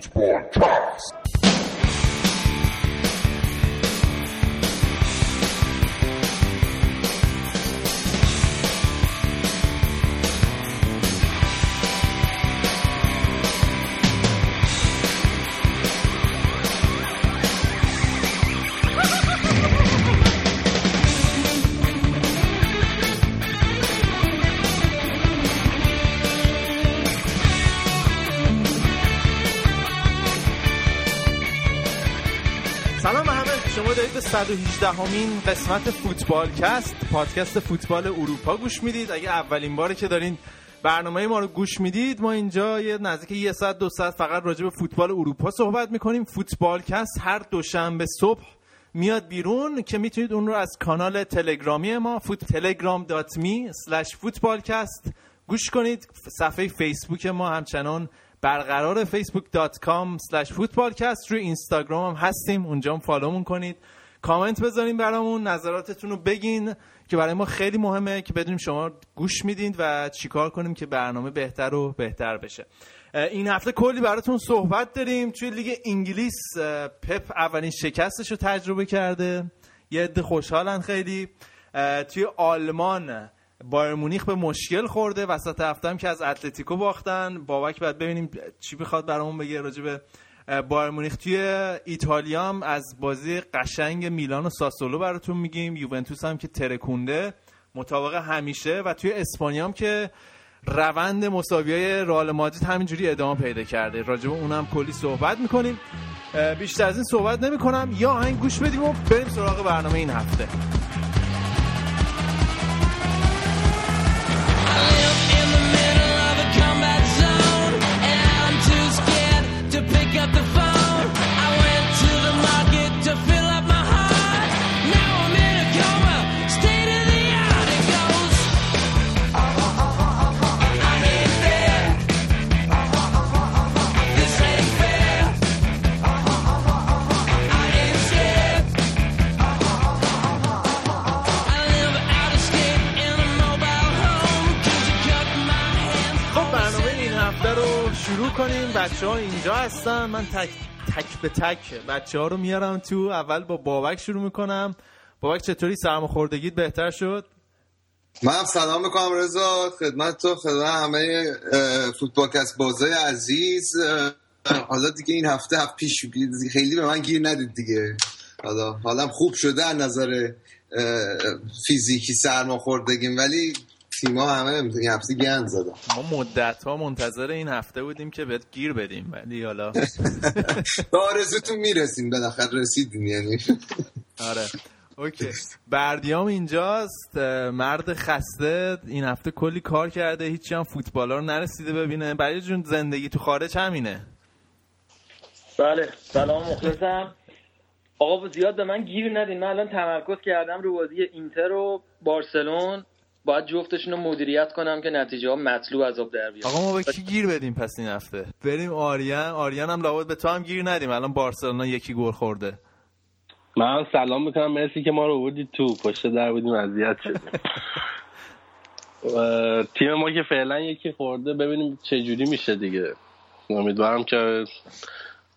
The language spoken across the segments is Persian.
Sports Podcast. 118 همین قسمت فوتبال کست پادکست فوتبال اروپا گوش می‌دید. اگه اولین باره که دارین برنامه ما رو گوش می‌دید ما اینجا یه نزدیک یه ساعت دو ساعت فقط راجع به فوتبال اروپا صحبت می‌کنیم. فوتبال کست هر دوشنبه صبح میاد بیرون که می‌تونید اون رو از کانال تلگرامی ما telegram.me slash footballcast گوش کنید. صفحه فیسبوک ما همچنان برقرار facebook.com slash footballcast. روی اینستاگرام هم هستیم. اونجا هم follow مون کنید. کامنت بذارین برامون نظراتتون رو بگین که برای ما خیلی مهمه که بدونیم شما گوش میدین و چیکار کنیم که برنامه بهتر و بهتر بشه. این هفته کلی براتون صحبت داریم. توی لیگ انگلیس پپ اولین شکستش رو تجربه کرده. یه عده خوشحالن خیلی. توی آلمان بایر مونیخ به مشکل خورده. وسط هفته هم که از اتلتیکو باختن. بابک بعد ببینیم چی بخواد برامون بگه راجع به بایر مونیخ توی ایتالیا هم از بازی قشنگ میلان و ساسولو براتون میگیم. یوونتوس هم که ترکونده مطابق همیشه. و توی اسپانیا هم که روند مساوی های رئال مادرید همینجوری ادامه پیدا کرده. راجع به اونم کلی صحبت می‌کنیم. بیشتر از این صحبت نمی‌کنم. یا آهنگ گوش بدیم و بریم سراغ برنامه این هفته. کنیم بچه ها اینجا هستن. من تک تک به تک بچه ها رو میارم تو. اول با بابک شروع می‌کنم. بابک چطوری؟ سرماخوردگیت بهتر شد؟ من سلام می‌کنم رضا. خدمت تو خدمت همه فوتبالکست بازای عزیز. حالا دیگه این هفته هفت پیش خیلی به من گیر ندید دیگه. حالا حالم خوب شده از نظر فیزیکی سرما خوردگیم ولی تیما همه این هفته گند زدم ما مدت ها منتظر این هفته بودیم که بهت گیر بدیم ولی حالا به آرزوتون می‌رسیم بالاخره رسیدیم یعنی. آره. اوکی. بردیام اینجاست. مرد خسته. این هفته کلی کار کرده. هیچی هم فوتبالا رو نرسیده ببینه. برای جون زندگی تو خارج همینه. بله. سلام مخلصم. آقا زیاد به من گیر ندین. من الان تمرکز کردم رو بازی اینتر و بارسلون. باید جفتشون رو مدیریت کنم که نتیجه ها مطلوب از آب در بیاد. آقا ما به کی گیر بدیم پس این هفته؟ بریم آریان. آریان هم لابد به تو هم گیر ندیم. الان بارسلونا یکی گل خورده. من سلام می‌کنم. مرسی که ما رو بودید تو. پشت در بودیم. اذیت شدیم اه، تیم ما که فعلا یکی خورده. ببینیم چه جوری میشه دیگه. امیدوارم که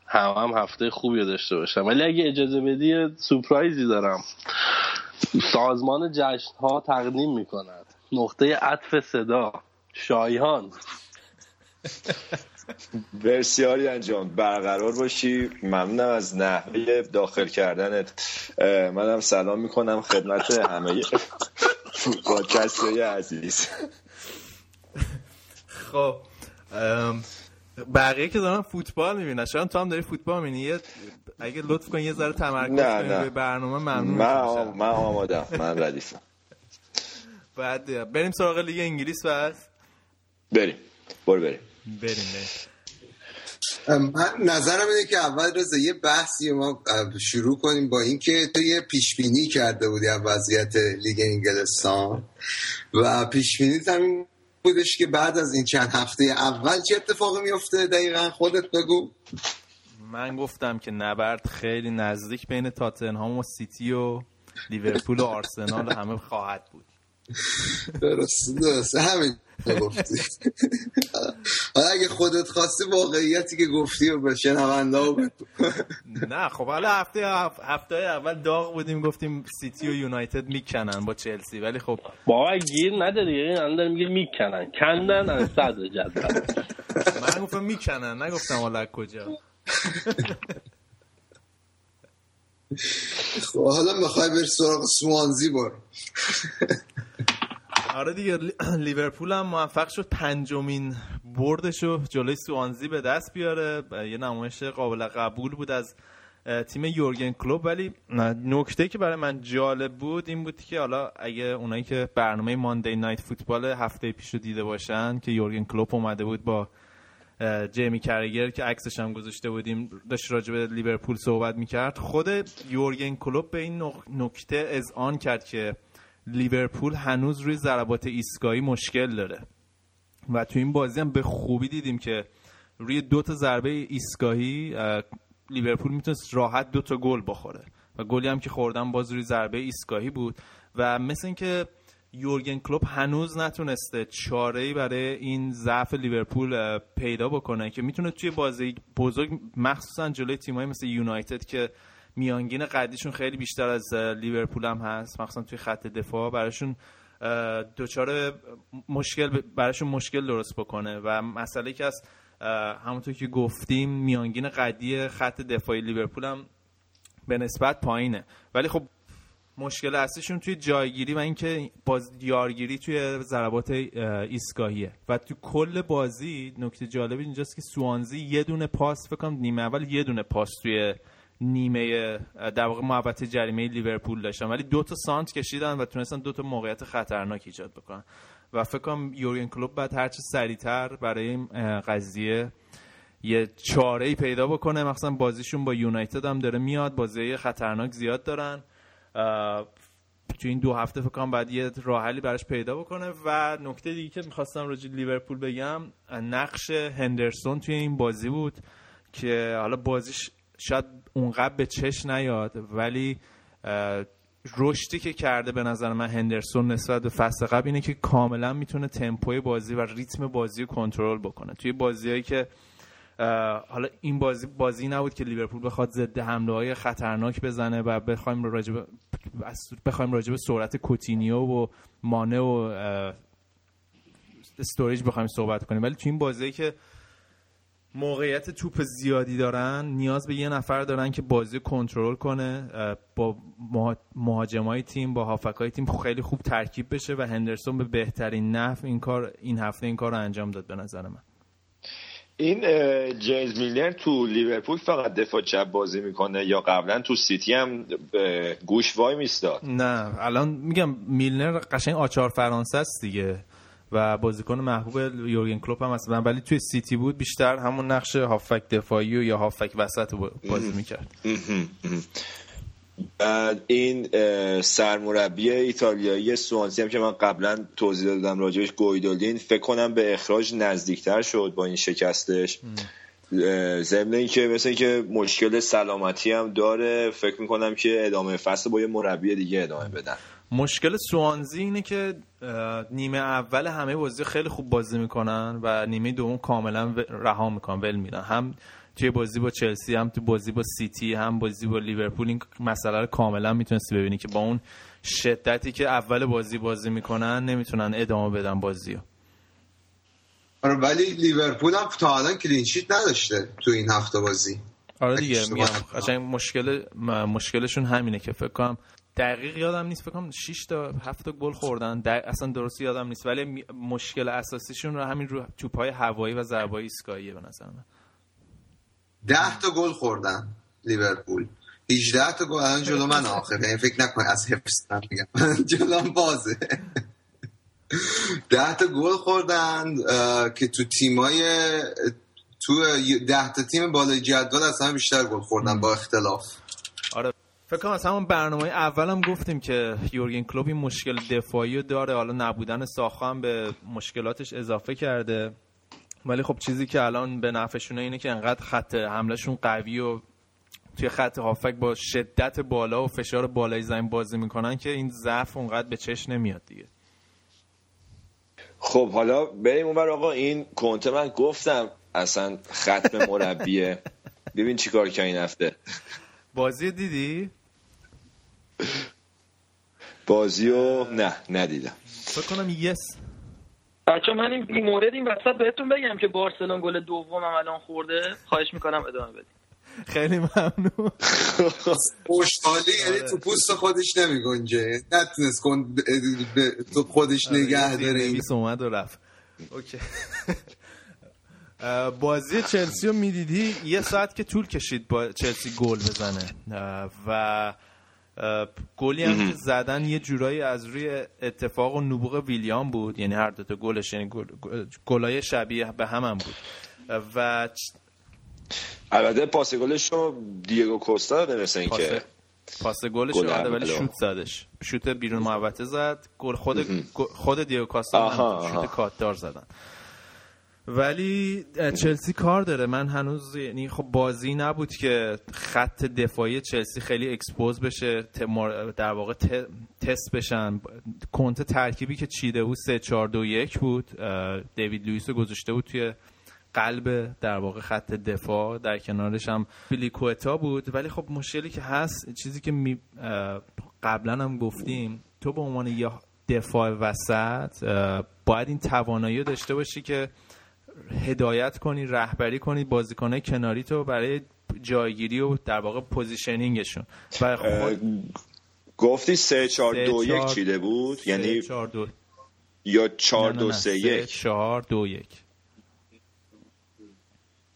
هم هم هفته خوبی داشته باشم ولی اگه اجازه بدی سورپرایزی دارم. سازمان جشن ها تقدیم می‌کند. نقطه عطف صدا. شایهان مرسی آریان جان برقرار باشی. ممنونم از نحوه داخل کردنت. منم سلام می‌کنم خدمت همه پادکست عزیز. خب بقیه که دارن فوتبال می‌بینن. شاید تو هم داری فوتبال می‌بینی؟ یه اگه لطف کن یه ذره تمرکز نه، کنی نه. روی برنامه ممنون من, میشم. آم- من آمادم من ردیفم. بعد بریم سراغ لیگ انگلیس بس. بریم. برو بریم. بریم بریم. من نظرم اینه که اول رضا یه بحثی ما شروع کنیم با اینکه تو یه پیش بینی کرده بودی از وضعیت لیگ انگلستان و پیش بینیت هم بودش که بعد از این چند هفته اول چه اتفاقی میفته دقیقا خودت بگو. من گفتم که نبرد خیلی نزدیک بین تاتنهام و سیتی و لیورپول و آرسنال و همه خواهد بود. درسته درسته همین گفتی. حالا اگه خودت خواستی واقعیتی که گفتی و به شنونده ها نه خب حالا هفته هفته اول داغ بودیم گفتیم سیتی و یونایتد می‌کنن با چلسی. ولی خب بابا گیر نده دیگه این الان داره میگه می‌کنن. کندن از صدر جدول. من گفتم می‌کنن نگفتم حالا کجا. خب حالا می‌خوای بری سراغ سوانزی برو آره دیگه لی- لیورپول هم موفق شد. پنجمین بردش رو جلوی سوانزی به دست بیاره. یه نمایش قابل قبول بود از تیم یورگن کلوب. ولی نکته که برای من جالب بود این بود که حالا اگه اونایی که برنامه ماندی نایت فوتبال هفته پیش رو دیده باشن که یورگن کلوب اومده بود با جیمی کرگر که عکسش هم گذاشته بودیم داشت راجع به لیورپول صحبت می‌کرد. خود یورگن کلوب به این نکته اذعان کرد که لیورپول هنوز روی ضربات ایستگاهی مشکل داره. و تو این بازی هم به خوبی دیدیم که روی دو تا ضربه ایستگاهی اه، لیورپول می‌تونست راحت دو تا گل بخوره. و گلی هم که خوردن باز روی ضربه ایستگاهی بود. و مثل اینکه یورگن کلوب هنوز نتونسته چاره برای این ضعف لیورپول پیدا بکنه که می‌تونه توی بازی بزرگ مخصوصا جلوی تیمایی مثل یونایتد که میانگین قدیشون خیلی بیشتر از لیورپول هم هست مخصوصا توی خط دفاع براشون دچار مشکل براشون مشکل درست بکنه. و مسئله که از همونطور که گفتیم میانگین قدی خط دفاعی لیورپول هم به نسبت پایینه. ولی خب مشکل اصلیشون توی جایگیری و اینکه باز یارگیری توی ضربات اه، ایستگاهیه. و تو کل بازی نکته جالب اینجاست که سوانزی یه دونه پاس فکر نیمه اول یه دونه پاس توی نیمه در واقع محوطه جریمه لیورپول داشتن. ولی دو تا سانت کشیدن و تونستن دو تا موقعیت خطرناک ایجاد بکنن. و فکر کنم یورگن کلوب بعد هرچه سریعتر برای این قضیه یه چاره ای پیدا بکنه. مثلا بازیشون با یونایتد هم داره میاد. بازی خطرناک زیاد دارن. تو این دو هفته فکر کنم بعد یه راه حلی براش پیدا بکنه و نکته دیگه که می‌خواستم راجع لیورپول بگم نقش هندرسون توی این بازی بود که حالا بازیش شاید اونقدر به چش نیاد ولی رشدی که کرده به نظر من هندرسون نسبت به فصل قبل اینه که کاملا می‌تونه تمپوی بازی و ریتم بازی رو کنترل بکنه. توی بازیهایی که حالا این بازی بازی نبود که لیورپول بخواد ضد حمله های خطرناک بزنه و بخوایم از- بخوایم راجع به سرعت کوتینیو و مانه و استوریج بخوایم صحبت کنیم. ولی تو این بازی که موقعیت توپ زیادی دارن نیاز به یه نفر دارن که بازی کنترل کنه. با مهاجمای تیم با هافبکای تیم خیلی خوب ترکیب بشه و هندرسون به بهترین نحو این کار این هفته این کار رو انجام داد به نظر من. این جیمز میلنر تو لیورپول فقط دفاع چپ بازی می‌کنه یا قبلا تو سیتی هم گوش وای میستاد؟ نه الان میگم میلنر قشنگ آچار فرانسه است دیگه و بازیکن محبوب یورگن کلوپ هم هست. ولی توی سیتی بود بیشتر همون نقش هافک دفاعی و یا هافک وسط بازی می‌کرد. بعد این سرمربی ایتالیایی سوانسی هم که من قبلا توضیح دادم راجبش گویدولین فکر کنم به اخراج نزدیکتر شد با این شکستش. ضمن اینکه مثل اینکه مشکل سلامتی هم داره فکر می‌کنم که ادامه فصل با یه مربی دیگه ادامه بدن. مشکل سوانزی اینه که نیمه اول همه بازی خیلی خوب بازی می‌کنن و نیمه دوم کاملا رها می‌کنن ول میدن. هم توی بازی با چلسی هم تو بازی با سیتی هم بازی با لیورپول این مسئله رو کاملا می‌تونستی ببینی که با اون شدتی که اول بازی بازی می‌کنن نمی‌تونن ادامه بدن بازی رو آره ولی لیورپول هم تا الان clean sheet نداشته تو این هفته بازی. آره دیگه میگم. قشنگ مشکل مشکلشون همینه که فکر کنم دقیق یادم نیست فکر کنم 6 تا 7 تا گل خوردن. در- اصلا درست یادم نیست ولی می- مشکل اساسیشون رو همین رو توپای هوایی و ضربای ایستگاهیه به نظر من. ده تا گل خوردن لیورپول. 18 تا گل الان جلو من آخر یعنی فکر نکن از حفظ میگم. جلوم بازه. ده تا گل خوردن که تو تیمای تو ده تا تیم بالای جدول همه بیشتر گل خوردن با اختلاف. فکر کنم از همون برنامه اولم گفتیم که یورگن کلوب این مشکل دفاعی رو داره. حالا نبودن ساخا هم به مشکلاتش اضافه کرده. ولی خب چیزی که الان به نفعشونه اینه که انقدر خط حملهشون قوی و توی خط هافک با شدت بالا و فشار بالای زمین بازی می‌کنن که این ضعف اونقدر به چش نمیاد دیگه. خب حالا بریم اونور آقا. این کنته من گفتم اصلا ختم مربیه. ببین چیکار که این هفته. بازی دیدی؟ بازیو نه ندیدم. فکر کنم یس. بچه من این مورد این وسط بهتون بگم که بارسلون گل دومم الان خورده. خواهش می‌کنم ادامه بدید خیلی ممنون. خوشحالی یعنی تو پوست خودش نمی گنجه نتونست کن تو خودش نگه داره. این نویس اومد و رفت. اوکی. بازی چلسی رو می‌دیدی؟ یه ساعت که طول کشید با چلسی گل بزنه. و گلی هم که زدن یه جورایی از روی اتفاق و نبوغ ویلیام بود. یعنی هر دوتا گلش یعنی گل- گل- گلای شبیه به هم, هم بود. و البته پاس گلش رو دیگو کوستا داده مثل این پاس که پاس گلش گل رو داده ولی. شوت زدش. شوت بیرون محوطه زد. گل خود خود دیگو آها. شوت کاتدار زدن. ولی چلسی کار داره. من هنوز یعنی خب بازی نبود که خط دفاعی چلسی خیلی expose بشه در واقع تست بشن. کنته ترکیبی که چیده بود 3 4 2 1 بود. دیوید لوئیس گذاشته بود توی قلب در واقع خط دفاع. در کنارش هم آزپیلیکوتا بود. ولی خب مشکلی که هست چیزی که می قبلا هم گفتیم تو به عنوان یه دفاع وسط باید این توانایی داشته باشی که هدایت کنی رهبری کنی بازیکنهای کناری تو برای جایگیری و در واقع positioning شون. و خود گفتی سه چهار دو یک چهار- چیده بود؟ یعنی 4 2 یا چهار دو سه یک؟ 4 2 1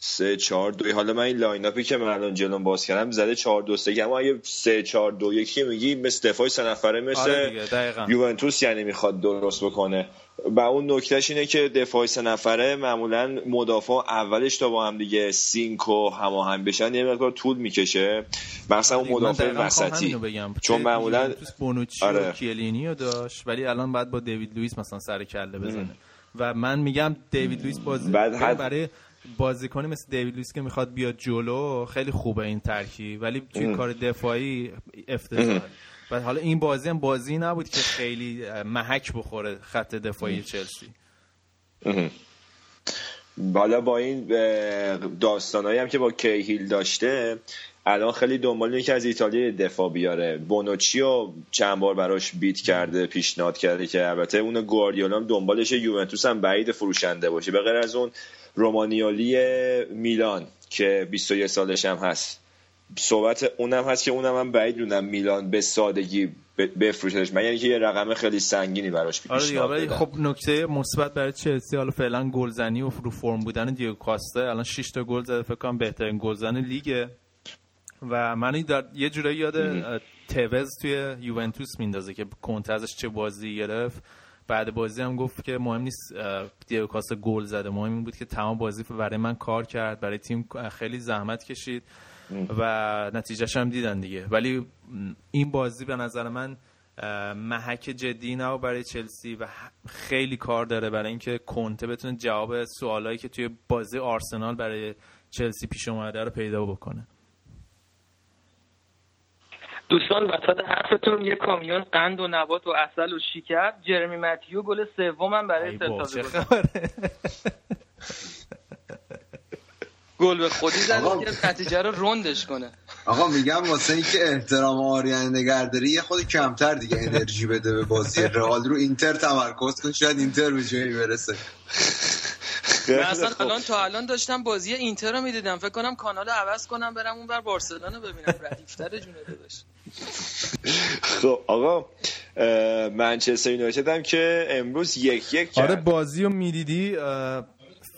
سه چهار دوی حالا من این line-up ی که من الان جلوم باز کردم زده چهار دو سه. اما اگه سه چهار دو یکی میگی مثل دفاع سه نفره مثل آره یوونتوس یعنی می‌خواد درست بکنه. و اون نکتهش اینه که دفاع سه نفره معمولا مدافع اولش تا با هم دیگه sync و هماهنگ بشن یه مقدار طول می‌کشه. مثلا اون من مدافع وسطی. چون معمولا بونوچی و آره. کیه‌لینی رو داشت ولی الان باید با دیوید لوئیس مثلا سر کله بزنه. و من میگم دیوید لوئیس بازی بعد حد- برای بازیکنی مثل دیوید لوئیس که می‌خواد بیاد جلو خیلی خوبه این ترکیب. ولی توی کار دفاعی افتضاح. و حالا این بازی هم بازی نبود که خیلی محک بخوره خط دفاعی چلسی. حالا با این داستانهایی هم که با کیهیل داشته الان خیلی دنبال اینه که از ایتالیا دفاع بیاره. بونوچی رو چند بار براش بیت کرده پیشنهاد کرده که البته اون گواردیولا هم دنبالش یوونتوس هم بعید فروشنده باشه. به غیر از اون رومانیالی میلان که 21 سالش هم هست. صحبت اونم هست که اونم هم بعید دونم میلان به سادگی ب- بفروشتش من یعنی که یه رقم خیلی سنگینی براش آره پیشنهاد ولی بدن. خب نکته مثبت برای چلسی حالا فعلا گلزنی و رو فرم بودن دیگو کاستا الان 6 تا گل زده فکر کنم بهترین گلزن لیگه. و من در یه جورایی یاد توز توی یوونتوس میندازه که کنته ازش چه بازی گرفت. بعد بازی هم گفت که مهم نیست اه، دیگو کاستا گل زده. مهم این بود که تمام بازی برای من کار کرد برای تیم خیلی زحمت کشید و نتیجهش هم دیدن دیگه. ولی این بازی به نظر من محک جدی نه برای چلسی و خیلی کار داره برای اینکه کنته بتونه جواب سوالایی که توی بازی آرسنال برای چلسی پیش اومده رو پیدا بکنه. دوستان وسط حرفتون یه کامیون قند و نبات و اصل و شکر. جرمی متیو گل سومم برای سلتا گل به خودی زده آقا. که نتیجه رو رندش کنه. آقا میگم واسه اینکه احترام آریان نگهداری یه خود کمتر دیگه انرژی بده به بازی رئال رو. اینتر تمرکز کن شاید اینتر به جایی برسه. من اصلا. الان تا الان داشتم بازی اینتر رو می‌دیدم. فکر کنم کانال عوض کنم برم اون بر بارسلونا ببینم. ردیفتر جونه داداش. خب آقا منچستر یونایتد هم که امروز یک یک کرد آره بازی رو می‌دیدی؟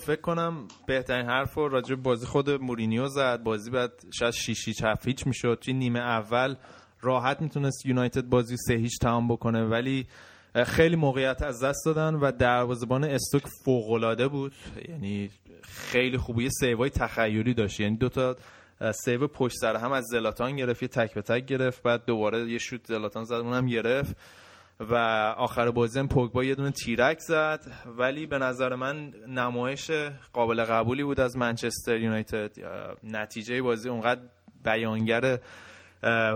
فکر کنم بهترین حرف رو راجع بازی خود مورینیو زد. بازی بعد شاید 6 هیچ 7 هیچ می‌شد. توی نیمه اول راحت می‌تونست یونایتد بازی 3 هیچ تمام بکنه ولی خیلی موقعیت از دست دادن و دروازه‌بان استوک فوق‌العاده بود. یعنی خیلی خوبه یه save ای تخیلی داشت. یعنی دو تا اه، save پشت سر هم از زلاتان گرفت یه تک به تک گرفت بعد دوباره یه شوت زلاتان زد اونم گرفت. و آخر بازی هم پوگبا یه دونه تیرک زد. ولی به نظر من نمایش قابل قبولی بود از منچستر یونایتد. نتیجه بازی اونقدر بیانگر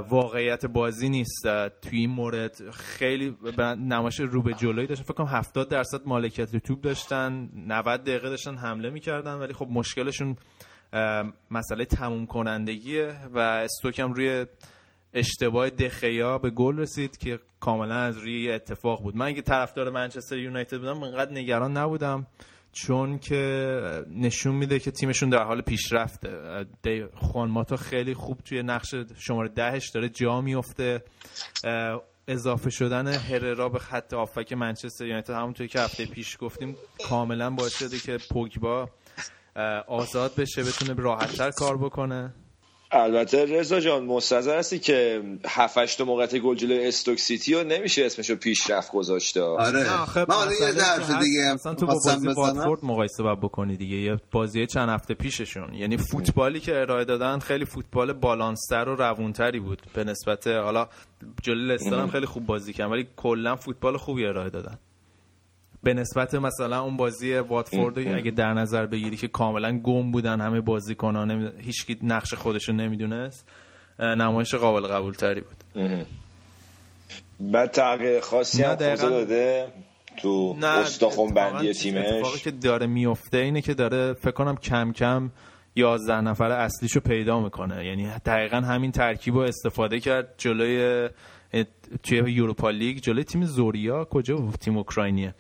واقعیت بازی نیست. توی این مورد خیلی نمایش رو به جلوی داشتن. فکر کنم 70 درصد مالکیت توپ داشتن 90 دقیقه داشتن حمله می‌کردن ولی خب مشکلشون مسئله تموم کنندگیه و استوک هم روی اشتباه دخیا به گل رسید که کاملا از روی اتفاق بود. من اگه طرفدار منچستر یونایتد بودم انقدر نگران نبودم چون که نشون میده که تیمشون در حال پیشرفته. خوان ماتا خیلی خوب توی نقش شماره دهش داره جا میفته. اضافه شدن هررا به خط آفک منچستر یونایتد همونطوری که هفته پیش گفتیم کاملا باعث شده که پوگبا آزاد بشه بتونه راحتتر کار بکنه. البته رضا جان مستظر هستی که 7 8 موقعیت گل جلوی استوک سیتی رو نمیشه اسمشو پیشرفت گذاشته؟ آره. خب من یه حرف دیگه اصلا تو با بازی واتفورد مقایسه باید بکنی دیگه. یه بازی چند هفته پیششون. یعنی فوتبالی که ارائه دادن خیلی فوتبال بالانستر و روونتری بود. به نسبت حالا جلوی لستر هم خیلی خوب بازی کردن ولی کلا فوتبال خوبی ارائه دادن. به نسبت مثلا اون بازی واتفورد اگه در نظر بگیری که کاملا گم بودن همه بازیکنان نمی... هیچکی نقش خودشو نمی‌دونست نمایش قابل قبول تری بود بعد تغییر خاصی هم داده تو استخون بندی تیمش؟ اتفاقی که داره میفته اینه که داره فکر کنم کم کم 11 نفر اصلیشو پیدا می‌کنه. یعنی دقیقا همین ترکیب رو استفاده کرد جلوی توی یوروپا لیگ جلوی تیم زوریا کجا تیم اوکراینیه.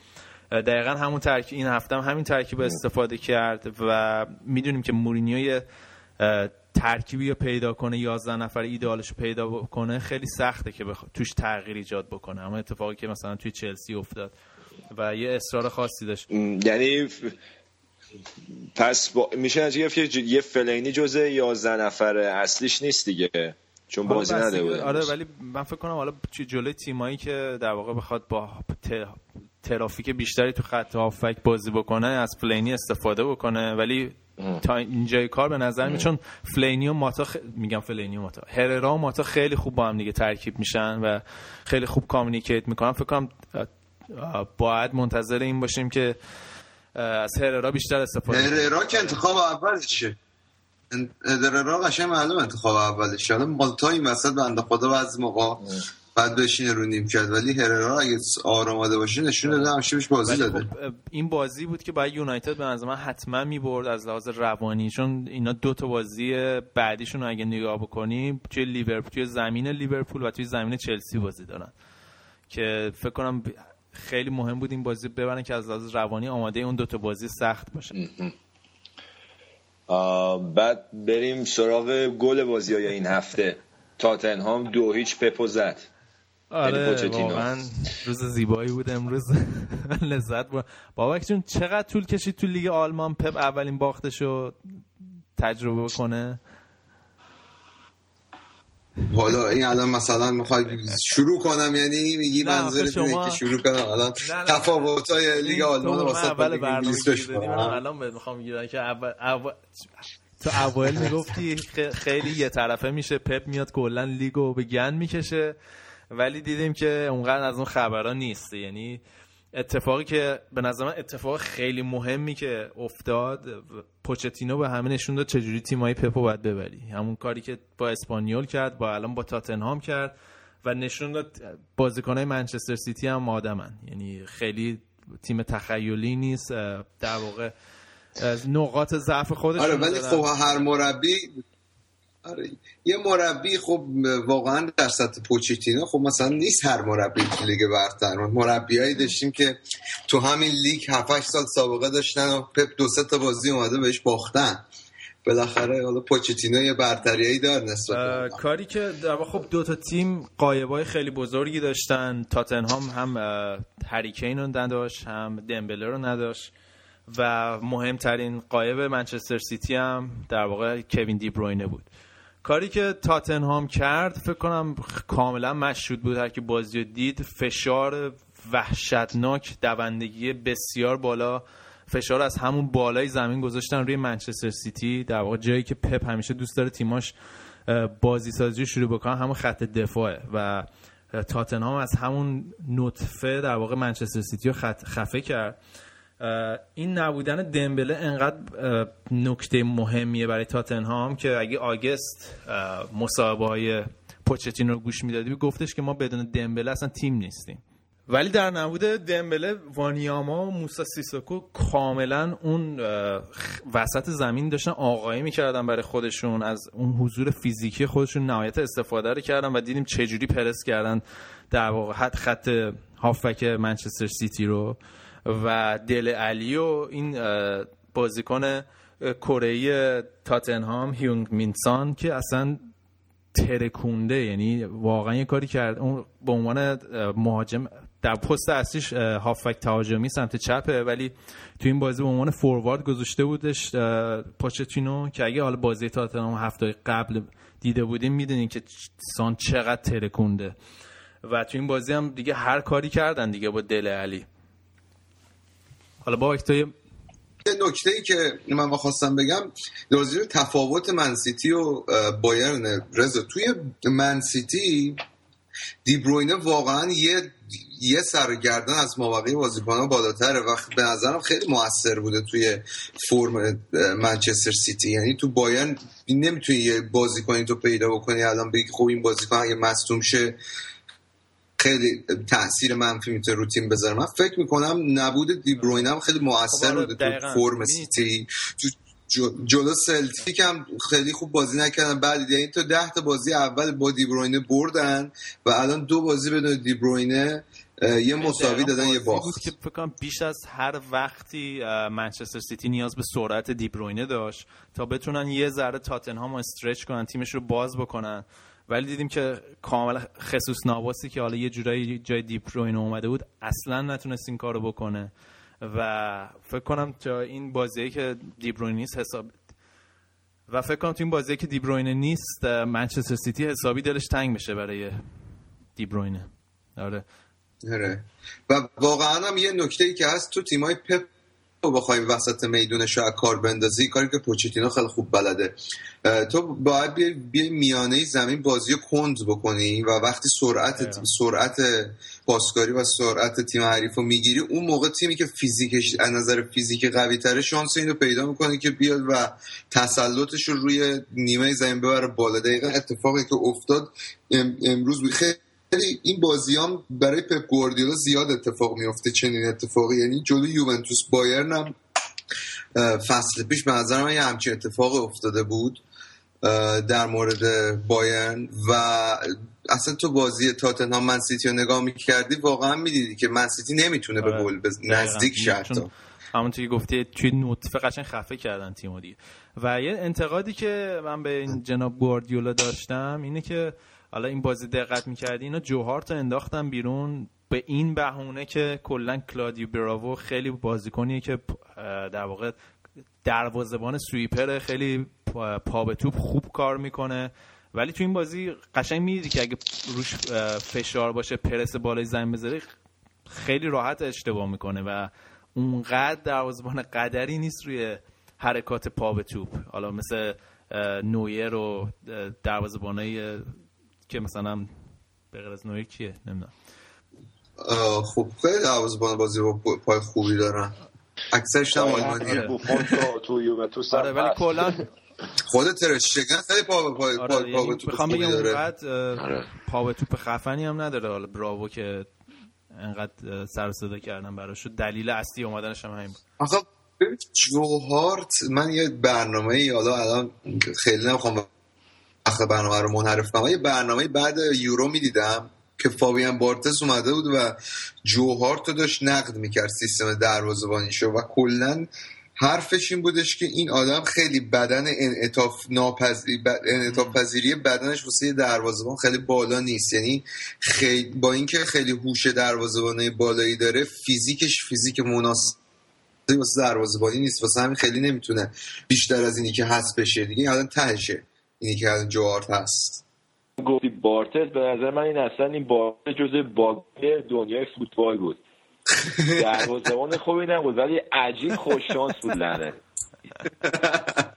دقیقا همون ترکیب این هفته هم همین ترکیب استفاده کرد و می‌دونیم که مورینیو ترکیبی رو پیدا کنه 11 نفر ایدئالش رو پیدا کنه خیلی سخته که بخ... توش تغییر ایجاد بکنه. اما اتفاقی که مثلا توی چلسی افتاد و یه اصرار خاصی داشت. یعنی پس با... میشه از یه فلینی جزء 11 نفر اصلیش نیست دیگه چون بازی نده بود آره ولی من فکر کنم حالا جلوی تیمایی که در واقع بخواد با ترافیک بیشتری تو خط هافک بازی بکنه از فلینی استفاده بکنه. ولی تا اینجای کار به نظر می چون فلینی و ماتا خ... میگم فلینی و ماتا. هررا و ماتا خیلی خوب با هم دیگه ترکیب میشن و خیلی خوب کامیونیکیت می‌کنن. فکر کنم باید منتظر این باشیم که از هررا بیشتر استفاده هررا که انتخاب اولشه هررا قشنگ معلوم انتخاب اولشه حالا مالتا این وسط بنده خدا بعضی موقع بعد بشینه رو نیم کرد ولی هررا اگه آراماده باشه نشون داده همشه بهش بازی داده. خب این بازی بود که باید یونایتد به نظر من حتما می‌برد از لحاظ روانی چون اینا دو تا بازی بعدیشون اگه نگاه بکنیم توی لیورپول توی زمین لیورپول و توی زمین چلسی بازی دارن. که فکر کنم خیلی مهم بود این بازی ببرن که از لحاظ روانی آماده اون دو تا بازی سخت باشه. بعد بریم سراغ گل بازی های این هفته. تاتنهام دو هیچ پپو زد. آره واقعا روز زیبایی بود امروز. لذت بود بابک جون چقدر طول کشید تو لیگ آلمان؟ پپ اولین باختشو تجربه کنه. حالا این الان مثلا می‌خوای شروع کنم یعنی میگی منظور شما... که شروع کنم. الان تفاوت های لیگ آلمان واسه اول برنامه الان می‌خوام می‌گیرم که اول, اول... تو اول می‌گفتی خیلی یه طرفه میشه. پپ میاد کلا لیگو به گند می‌کشه. ولی دیدیم که اونقدر از اون خبرها نیست. یعنی اتفاقی که به نظر من اتفاق خیلی مهمی که افتاد پوچتینو به همه نشون داد چجوری تیمای پپو باید ببری. همون کاری که با اسپانیول کرد با الان با تاتنهام کرد و نشون داد بازیکنای منچستر سیتی هم آدمن. یعنی خیلی تیم تخیلی نیست در واقع نقاط ضعف خودش آره ولی خب هر مربی آره. یه مربی خب واقعا در سطح پوچیتینو خب مثلا نیست هر مربی تو لیگ برتر. مربیایی داشتیم که تو همین لیگ 7 سال سابقه داشتن و پپ دو سه تا بازی اومده بهش باختن. بالاخره حالا پوچتینو یه برتریایی دار نسبت کاری که خب دو تا تیم قایبای خیلی بزرگی داشتن. تاتنهام هم هریکین رو نداشت هم دمبله رو نداشت. و مهمترین قایب منچستر سیتی هم در واقع کوین دی بروینه بود. کاری که تاتنهام کرد فکر کنم کاملا مشهود بود. هر که بازی دید فشار وحشتناک دوندگی بسیار بالا فشار از همون بالای زمین گذاشتن روی منچستر سیتی. در واقع جایی که پپ همیشه دوست داره تیماش بازی سازی شروع بکنن همون خط دفاعه. و تاتنهام از همون نطفه در واقع منچستر سیتی رو خفه کرد. این نبودن دمبله انقدر نکته مهمیه برای تاتنهام که اگه آگست مصاحبه های رو گوش می‌دادی گفتش که ما بدون دمبله اصلا تیم نیستیم. ولی در نبود دمبله وانیاما و موسا سیسوکو کاملا اون وسط زمین داشتن آقایی می‌کردن برای خودشون از اون حضور فیزیکی خودشون نهایت استفاده رو کردن و دیدیم چجوری پرس کردن در واقع خط خط هافک منچستر سیتی رو. و دل علی و این بازیکن کره تاتنهام هیونگ مینسان که اصلا ترکونده یعنی واقعا یه کاری کرد. اون به عنوان مهاجم در پست اصلیش هافک تهاجمی سمت چپه ولی تو این بازی به عنوان فوروارد گذاشته بودش اه، پوچتینو که اگه حالا بازی تاتنهام هفته قبل دیده بودیم می‌دونین که سان چقدر ترکونده. و تو این بازی هم دیگه هر کاری کردن دیگه با دل علی. حالا با یه نکته ای که من خواستم بگم راجع تفاوت منسیتی و بایرن. رضا توی منسیتی دیبروینه واقعا یه یه سرگردن از مابقی بازیکنان بالاتره. و به نظرم خیلی موثر بوده توی فرم منچستر سیتی. یعنی تو بایرن نمی‌تونی یه بازیکنی تو پیدا بکنی. الان بگی خب این بازیکن اگه مصدوم شه خیلی تاثیر منفی می‌تونه رو تیم بذاره. من فکر می‌کنم نبود دیبروین هم خیلی موثر خب آره، بوده تو. فرم سیتی. تو جلو سلتیک هم خیلی خوب بازی نکردن. بعد یعنی تو ده تا بازی اول با دیبروینه بردن و الان دو بازی بدون دیبروینه یه مساوی دادن یه باخت بود که فکر کنم بیش از هر وقتی منچستر سیتی نیاز به سرعت دیبروینه داشت تا بتونن یه ذره تاتنهام استرچ کنن تیمش رو باز بکنن. ولی دیدیم که کاملا خصوص نواسی که حالا یه جورایی جای دیبروینه اومده بود اصلا نتونست این کارو بکنه. و فکر کنم تا این بازی که دیبروینه نیست حساب و فکر کنم تو این بازی که دیبروینه نیست منچستر سیتی حسابی دلش تنگ بشه برای دیبروینه آره. آره. و واقعا هم یه نکته ای که هست تو تیمای پپ رو بخوایم وسط میدونش رو از کار بندازی کاری که پوچتینو خیلی خوب بلده تو باید بیای میانه زمین بازی کند بکنی و وقتی سرعت دقیقا. سرعت پاسکاری و سرعت تیم حریف رو می‌گیری اون موقع تیمی که فیزیکش از نظر فیزیک قوی تره شانس اینو پیدا می‌کنه که بیاد و تسلطش رو روی نیمه زمین ببره بالا دقیقا اتفاقی که افتاد ام- امروز خیلی این بازی هم برای پپ گواردیولا زیاد اتفاق میفته چنین اتفاقی یعنی جلو یوونتوس بایرن هم فصل پیش به نظر من یه همچین اتفاق افتاده بود در مورد بایرن و اصلا تو بازی تاتنهام من سیتی رو نگاه می‌کردی واقعا می‌دیدی که من سیتی نمی‌تونه به آره. گل بز... نزدیک. چون همونطور که گفتی توی نطفه قشنگ خفه کردن تیمو دیگه و یه انتقادی که من به این جناب گواردیولا داشتم اینه که حالا این بازی دقت می‌کردی؟ اینا جوهارت انداختن بیرون به این بهونه که کلا کلادیو براوو خیلی بازیکنیه که در واقع دروازه‌بان سویپر خیلی پا به توپ خوب کار می‌کنه. ولی تو این بازی قشنگ می‌دیدی که اگه روش فشار باشه پرس بالای زمین بذاری خیلی راحت اشتباه می‌کنه و اونقدر دروازه‌بان قدری نیست روی حرکات پا به توپ. حالا مثل نویر و دروازه‌بانای که مثلا به غیر از نویر کیه نمی‌دونم. خب خیلی دروازه‌بان بازی با پای خوبی دارن. اکثرش هم آلمانیه تو یوونتوس هم آره ولی. کلا خود ترشتگن خیلی پا به پای آره پا, پا یعنی به توپ اونقدر پا به توپ خفنی هم نداره. حالا براوو که انقدر سر صدا کردن براش. دلیل اصلی اومدنش هم همین بود. آخه ببین، جوهارت من یه برنامه ای حالا الان خیلی نمی‌خوام آخه برنامه رو منحرف کنم. یه برنامه بعد یورو می‌دیدم که فابیان بارتس اومده بود و جوهارت رو داشت نقد می‌کرد سیستم دروازه‌بانیشو و کلا حرفش این بودش که این آدم خیلی بدن انعطاف ناپذیر انعطاف پذیری بدنش واسه دروازه‌بان خیلی بالا نیست. یعنی خیلی با اینکه خیلی هوش دروازه‌بانی بالایی داره فیزیکش فیزیک مناسب واسه دروازه‌بانی نیست. واسه همین خیلی نمی‌تونه بیشتر از اینی که هست بشه. دیگه این الان تهشه. اینی که الان جوارت هست. گفتی بارتز به نظر من این اصلا این بارتز جز باگ دنیای فوتبال بود. دروازه‌بان خوبی نبود ولی عجیب خوش شانس بود لعنه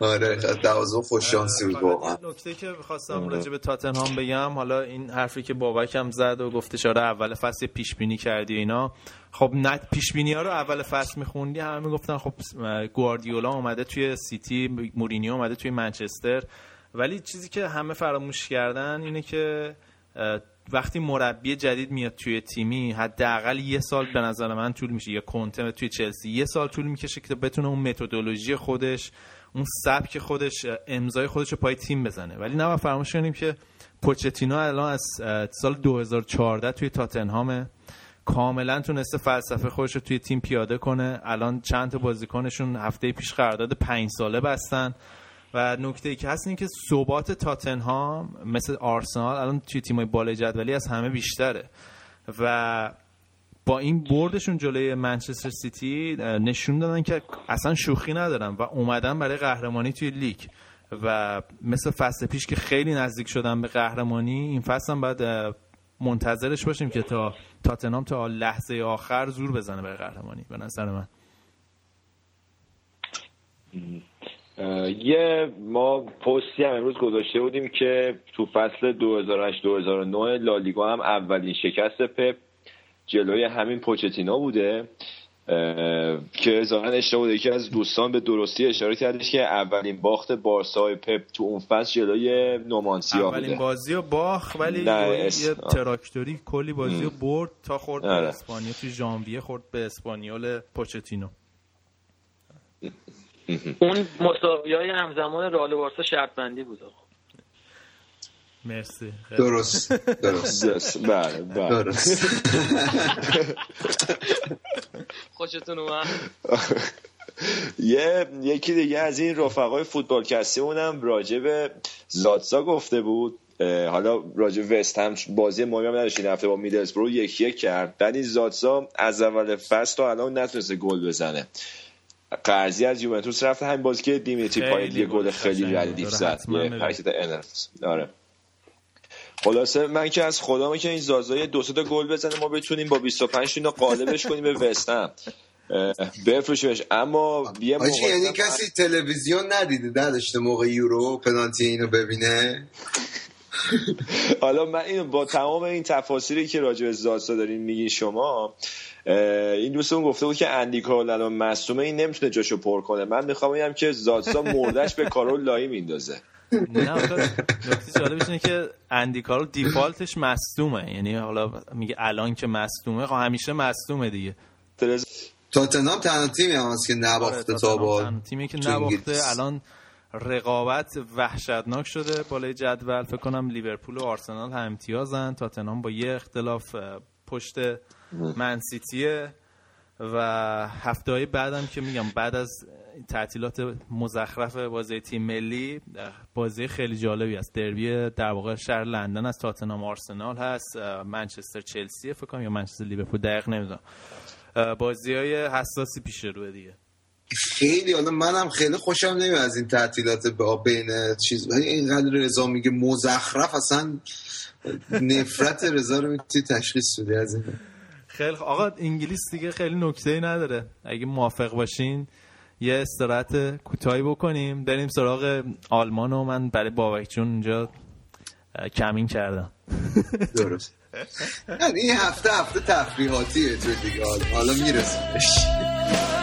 آره دوازم خوش شانسی بود واقعا. نکته که خواستم راجع به تاتنهام بگم حالا این حرفی که بابک هم زد و گفته شاره اول فصل پیش بینی کردی و اینا. خب نه پیش بینی ها رو اول فصل میخوندی همه می‌گفتن خب گواردیولا اومده توی سیتی مورینیو اومده توی منچستر. ولی چیزی که همه فراموش کردن اینه که وقتی مربی جدید میاد توی تیمی حداقل یه سال به نظر من طول میشه. یا کنته توی چلسی یه سال طول می‌کشه که بتونه اون متدولوژی خودش اون سبک خودش امضای خودش رو پای تیم بزنه. ولی نه فراموش کنیم که پوچتینو الان از سال 2014 توی تاتنهامه کاملا تونسته فلسفه خودش رو توی تیم پیاده کنه. الان چند تا بازیکنشون هفته پیش قرارداد پنج ساله بستن. و نکته ای که هست این که ثبات تاتنهام مثل آرسنال الان توی تیمای بالای جدولی از همه بیشتره. و با این بردشون جلوی منچستر سیتی نشون دادن که اصلا شوخی ندارن و اومدن برای قهرمانی توی لیگ. و مثل فصل پیش که خیلی نزدیک شدن به قهرمانی این فصل هم باید منتظرش باشیم که تا تاتنهام تا لحظه آخر زور بزنه برای قهرمانی به نظر من. یه ما پستی هم امروز گذاشته بودیم که تو فصل 2008-2009 لالیگا هم اولین شکست پپ جلوی همین پوچتینو بوده که ظاهرا اشتباه بوده یکی از دوستان به درستی اشاره کردش که اولین باخت بارسای پپ تو اون فصل جلوی نومانسیا اولین بوده بازی رو باخ ولی یه اس- یه آه. تراکتوری کلی بازی رو برد تا خورد به آره. اسپانیا توی ژانویه خورد به اسپانیول پوچتینو اون مساوی های همزمان رئال و بارسا شرط بندی بود. مرسی. درست. درست. درست. بله بله. درست. خوشتون اومد؟ یه یکی دیگه از این رفقای فوتبال کستی اونم راجع به زاتسا گفته بود. حالا راجع وست هم بازی مهمی هم نداشت این هفته با میدلزبرو یک یک کرد. بعد این زاتسا از اول فصل تا الان نتونسته گل بزنه. قرضی از یوونتوس رفت همین بازی که دیمیتری پایت یه گل خیلی ردیف. زد. آره. خلاصه من که از خدامه که این زازای دو سه تا گل بزنه ما بتونیم با 25 تا قالبش کنیم به وستهم بفروشیمش. اما یه آجی یعنی کسی تلویزیون ندیده نداشته موقع یورو پنالتی اینو ببینه؟ حالا من اینو با تمام این تفاصیلی که راجع به زاتسا دارین میگین شما این دوستمون گفته بود که اندی کارول الان مصومه این نمی‌تونه جاشو پر کنه. من می‌خوام بگم که زاتسا مردش به کارول لایی میندازه. نه نکته جالبش اینه که اندی کارول دیفالتش مصدومه. یعنی حالا میگه الان که مصدومه خب همیشه مصدومه دیگه. ترز- تاتنهام تنها تیمی هم هست که آره، نباخته تا با تیمی که نباخته. الان رقابت وحشتناک شده. بالای جدول فکر کنم لیورپول و آرسنال هم امتیازن. تاتنهام با یه اختلاف پشت منسیتیه و هفته های بعدم که میگم بعد از تعطیلات مزخرف بازی تیم ملی بازی خیلی جالبی است. دربی در واقع شهر لندن از تاتنهام آرسنال هست. منچستر چلسی فکر کنم یا منچستر لیورپول دقیق نمی‌دونم. بازی های حساسی پیش روه دیگه. خیلی حالا منم خیلی خوشم نمیاد از این تعطیلات با بین چیز. ولی اینقدر رضا میگه مزخرف اصلا نفرت رضا رو می‌تونی تشخیص بدی از این. خیلی آقا انگلیس دیگه خیلی نکته ای نداره. اگه موافق باشین یه استراحت کوتاهی بکنیم. بریم سراغ آلمان و من برای بابک جون اینجا کمین کردم. درست. این هفته هفته تفریحاتیه تو دیگه. حالا- حالا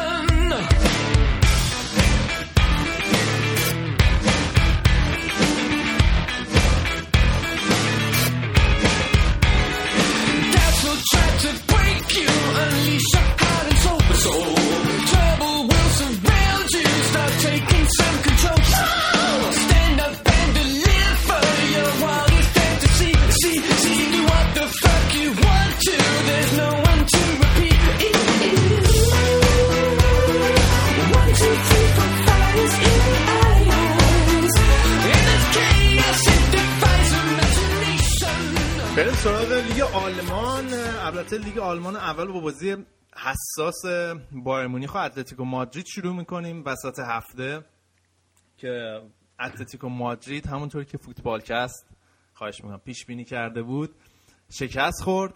سراغ لیگ آلمان. البته لیگ آلمان اول با بازی حساس بایرن مونیخ و اتلتیکو مادرید شروع می‌کنیم وسط هفته که اتلتیکو مادرید همونطور که فوتبالکست خواهش می‌کنم پیش بینی کرده بود شکست خورد.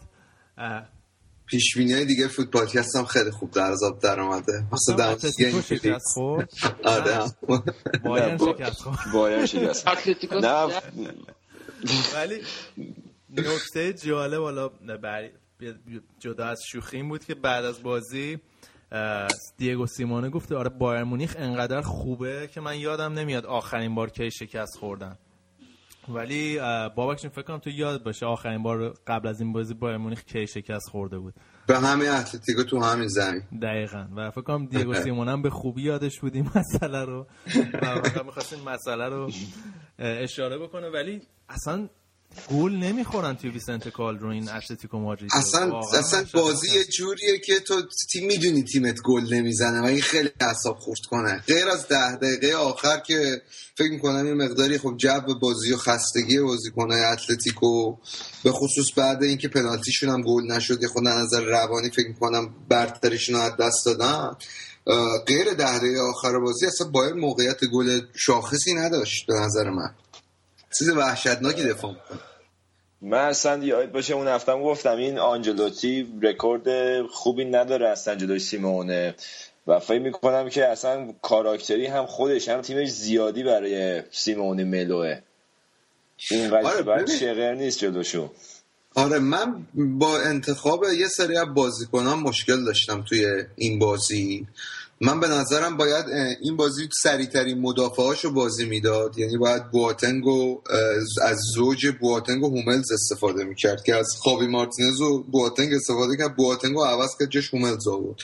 پیش بینی دیگه فوتبالکست هم خیلی خوب در آب در اومده. در اتلتیکو شکست خورد. آره. بایرن نه، شکست خورد. بایرن شکست. اتلتیکو نه. ولی نکته جالب حالا بر- جدا از شوخی این بود که بعد از بازی دیگو سیمونه گفته آره بایر مونیخ انقدر خوبه که من یادم نمیاد آخرین بار کی شکست خوردن. ولی بابک فکر کنم تو یاد باشه آخرین بار قبل از این بازی بایر مونیخ کی شکست خورده بود. به همین اتلتیکو تو همین زمین. دقیقا. و فکر کنم دیگو سیمون هم به خوبی یادش بود این مسئله رو. و می‌خواست این مسئله رو اشاره بکنه. ولی اصلا گل نمی‌خورن توی ویسنت این اتلتیکو مادرید. اصلا اصلا بازی یه جوریه که تو تیم می‌دونی تیمت گل نمی‌زنه و این خیلی اعصاب خورد کنه. غیر از ده دقیقه آخر که فکر می‌کنم یه مقداری خب جو بازی و خستگی بازیکنهای اتلتیکو به خصوص بعد اینکه پنالتیشون هم گل نشد خود از نظر روانی فکر می‌کنم برتریشون از دست دادن. غیر ده دقیقه آخر بازی اصلا باید موقعیت گل شاخصی نداشت به نظر من. چیز وحشتناکی دفاع می‌کنه. من اصلا یاد باشه اون هفتم گفتم این آنجلوتی رکورد خوبی نداره اصلا جلوی سیمونه. و فکر می‌کنم که اصلا کاراکتری هم خودش هم تیمش زیادی برای سیمونه ملوه. این آره، ببین. شغر نیست جلوشون آره من با انتخاب یه سری از بازیکنان مشکل داشتم توی این بازی. من به نظرم باید این بازی سریعترین مدافعاشو بازی می‌داد. یعنی باید بواتنگ و از زوج بواتنگ و هوملز استفاده می‌کرد که از خابی مارتینز و بواتنگ استفاده کرد. بواتنگ رو عوض کرد جاش هوملز آورد.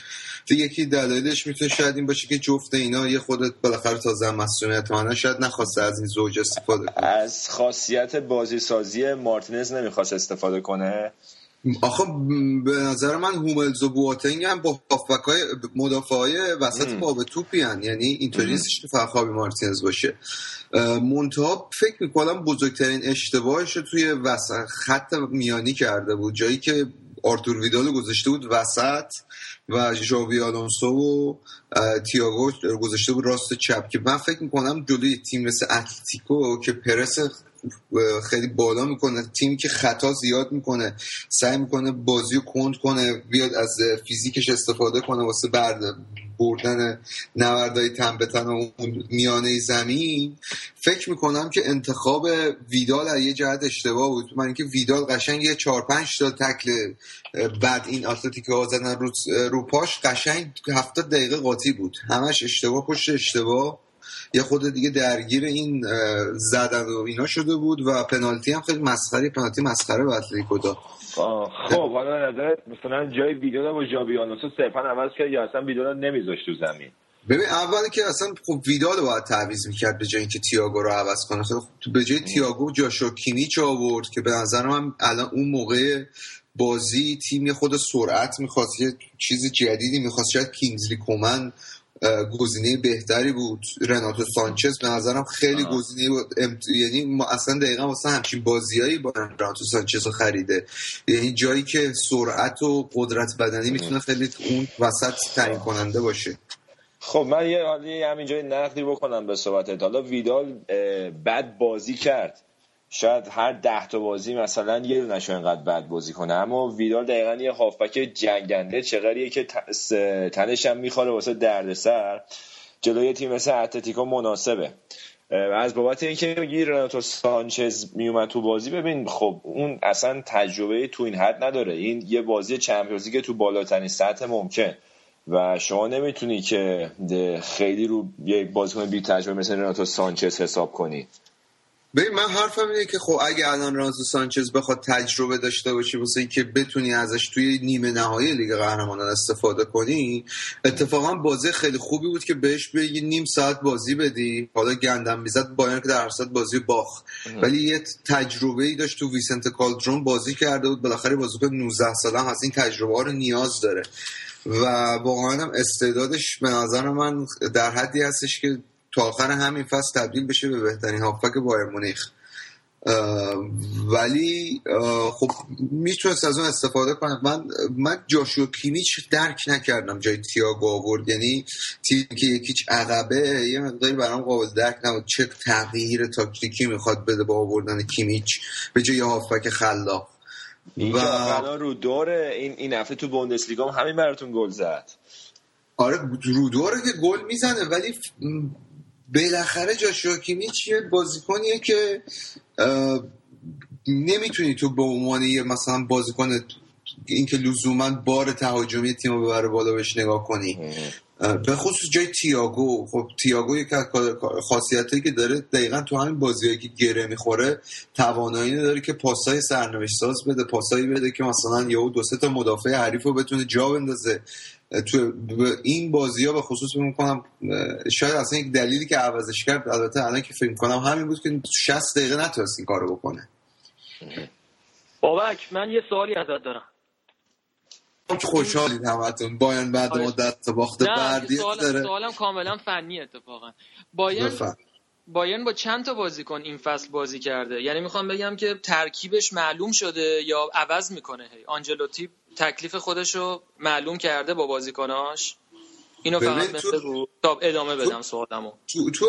تو یکی دلایلش می‌تونه شاید این باشه که جفت اینا یه خودت بالاخره تازه مسئولیت مانه شاید نخواسته از این زوج استفاده کنه. از خاصیت بازی سازی مارتینز نمی‌خواست استفاده کنه. آخه به نظر من هوملز و بواتنگ هم با هافبک‌های مدافعای وسط ام. باب توپی هن. یعنی اینطوری نیستش که فقط خابی مارتینز باشه منتها فکر می‌کنم بزرگترین اشتباهش رو توی وسط خط میانی کرده بود جایی که آرتور ویدال گذاشته بود وسط و ژاوی آلونسو و تییاگو رو گذاشته بود راست چپ که من فکر می‌کنم جلوی تیم مثل اتلتیکو که پرس خیلی بالا می‌کنه. تیمی که خطا زیاد می‌کنه سعی می‌کنه بازی رو کند کنه بیاد از فیزیکش استفاده کنه واسه برد بردن نوردهای تن به تن و اون میانه زمین. فکر می‌کنم که انتخاب ویدال از یه جهت اشتباه بود. من اینکه ویدال قشنگ یه چهار پنج تا تکل بعد این اتلتیکو ها زدن رو, رو پاش قشنگ هفتاد دقیقه قاطی بود. همش اشتباه پشت اشتباه. یه خود دیگه درگیر این زدن و اینا شده بود و پنالتی هم خیلی مسخره پنالتی مسخره به اتلتیکو داد خب حالا به نظرت مثلا جای ویدیو با ژاوی آلونسو صرفا عوض کرد یا اصلا ویدیو رو نمیذاشت تو زمین؟ ببین اول که اصلا خب ویدال باید تعویض می‌کرد به جای اینکه تییاگو رو عوض کنه. خب تو به جای تییاگو جاشو کیمیچ آورد که به نظر من الان اون موقع بازی تیم خود سرعت می‌خواست یه چیز جدیدی می‌خواست شاید کینگزلی کومن گزینه بهتری بود. رناتو سانچز به نظرم خیلی. گزینه بود. امت- یعنی ما اصلا دقیقا واسه همچین بازیایی با رناتو سانچز رو خریده. یعنی جایی که سرعت و قدرت بدنی می‌تونه خیلی اون وسط تعیین کننده باشه. خب من یه حالی همینجا نقدی بکنم به صحبتت. حالا ویدال بد بازی کرد. شاید هر ده تا بازی مثلا یه دونش اینقدر بد بازی کنه. اما ویدال دقیقا یه هافبک جنگنده چقدریه که تنش هم می‌خوره واسه دردسر. جلوی تیم مثل اتلتیکو مناسبه. از بابت اینکه میگی رناتو سانچز میومد تو بازی ببین خب اون اصلا تجربه تو این حد نداره. این یه بازی چمپیونز که تو بالاترین سطح ممکن. و شما نمی‌تونی که خیلی رو یه بازیکن بی تجربه مثل رناتو سانچز حساب کنی. ببین من حرفم اینه که خب اگه الان رانزو سانچز بخواد تجربه داشته باشی واسه اینکه بتونی ازش توی نیمه نهایی لیگ قهرمانان استفاده کنی اتفاقا بازی خیلی خوبی بود که بهش بگی نیم ساعت بازی بدی. حالا گندم می‌زد بایرن که در ساعت بازی باخ ولی یه تجربه ای داشت تو ویسنت کالدرون بازی کرده بود. بالاخره بازیکن 19 ساله از این تجربه ها رو نیاز داره. و واقعا هم استعدادش به نظر من در حدی هستش که تا آخر همین فصل تبدیل بشه به بهترین هافبک بایر مونیخ. ولی خب می‌تونست از اون استفاده کنم من من جاشو کیمیچ درک نکردم جای تییاگو آورد. یعنی تیم که یکیچ عقبه یه مقداری برام قابل درک نبود چه تغییر تاکتیکی می‌خواد بده با آوردن کیمیچ به جای هافبک خلاق. و- رو دوره این این هفته تو بوندسلیگا هم همین براتون گل زد. آره رو دوره که گل می‌زنه ولی بالاخره جاشوا کیمیچ یه بازیکنیه که نمی‌تونی تو به عنوان یه مثلا بازیکن اینکه لزوما بار تهاجمی تیم رو ببره بالا بهش نگاه کنی. به خصوص جای تییاگو. خب تییاگو یک خاصیتی که داره دقیقا تو همین بازیهایی که گره می‌خوره توانایی داره که پاسای سرنوشت ساز بده پاسایی بده که مثلا یهو دو سه تا مدافع حریف رو بتونه جا بندازه. تو این بازی ها به خصوص فکر می‌کنم شاید اصلا یک دلیلی که عوضش کرد البته الان که فکر کنم همین بود که 60 دقیقه نتونست این کارو بکنه. بابک من یه سوالی ازت دارم. خوشحالید همتون. باین بعد آره. مدت تا باخته سوال داره. سوالم کاملا فنی اتفاقا. بفهم. بایرن با چند تا بازیکن این فصل بازی کرده؟ یعنی می‌خوام بگم که ترکیبش معلوم شده یا عوض می‌کنه؟ هی آنجلوتی تکلیف خودش رو معلوم کرده با بازیکناش؟ اینو فقط تو- مثل تا ادامه بدم سوالمو. تو, تو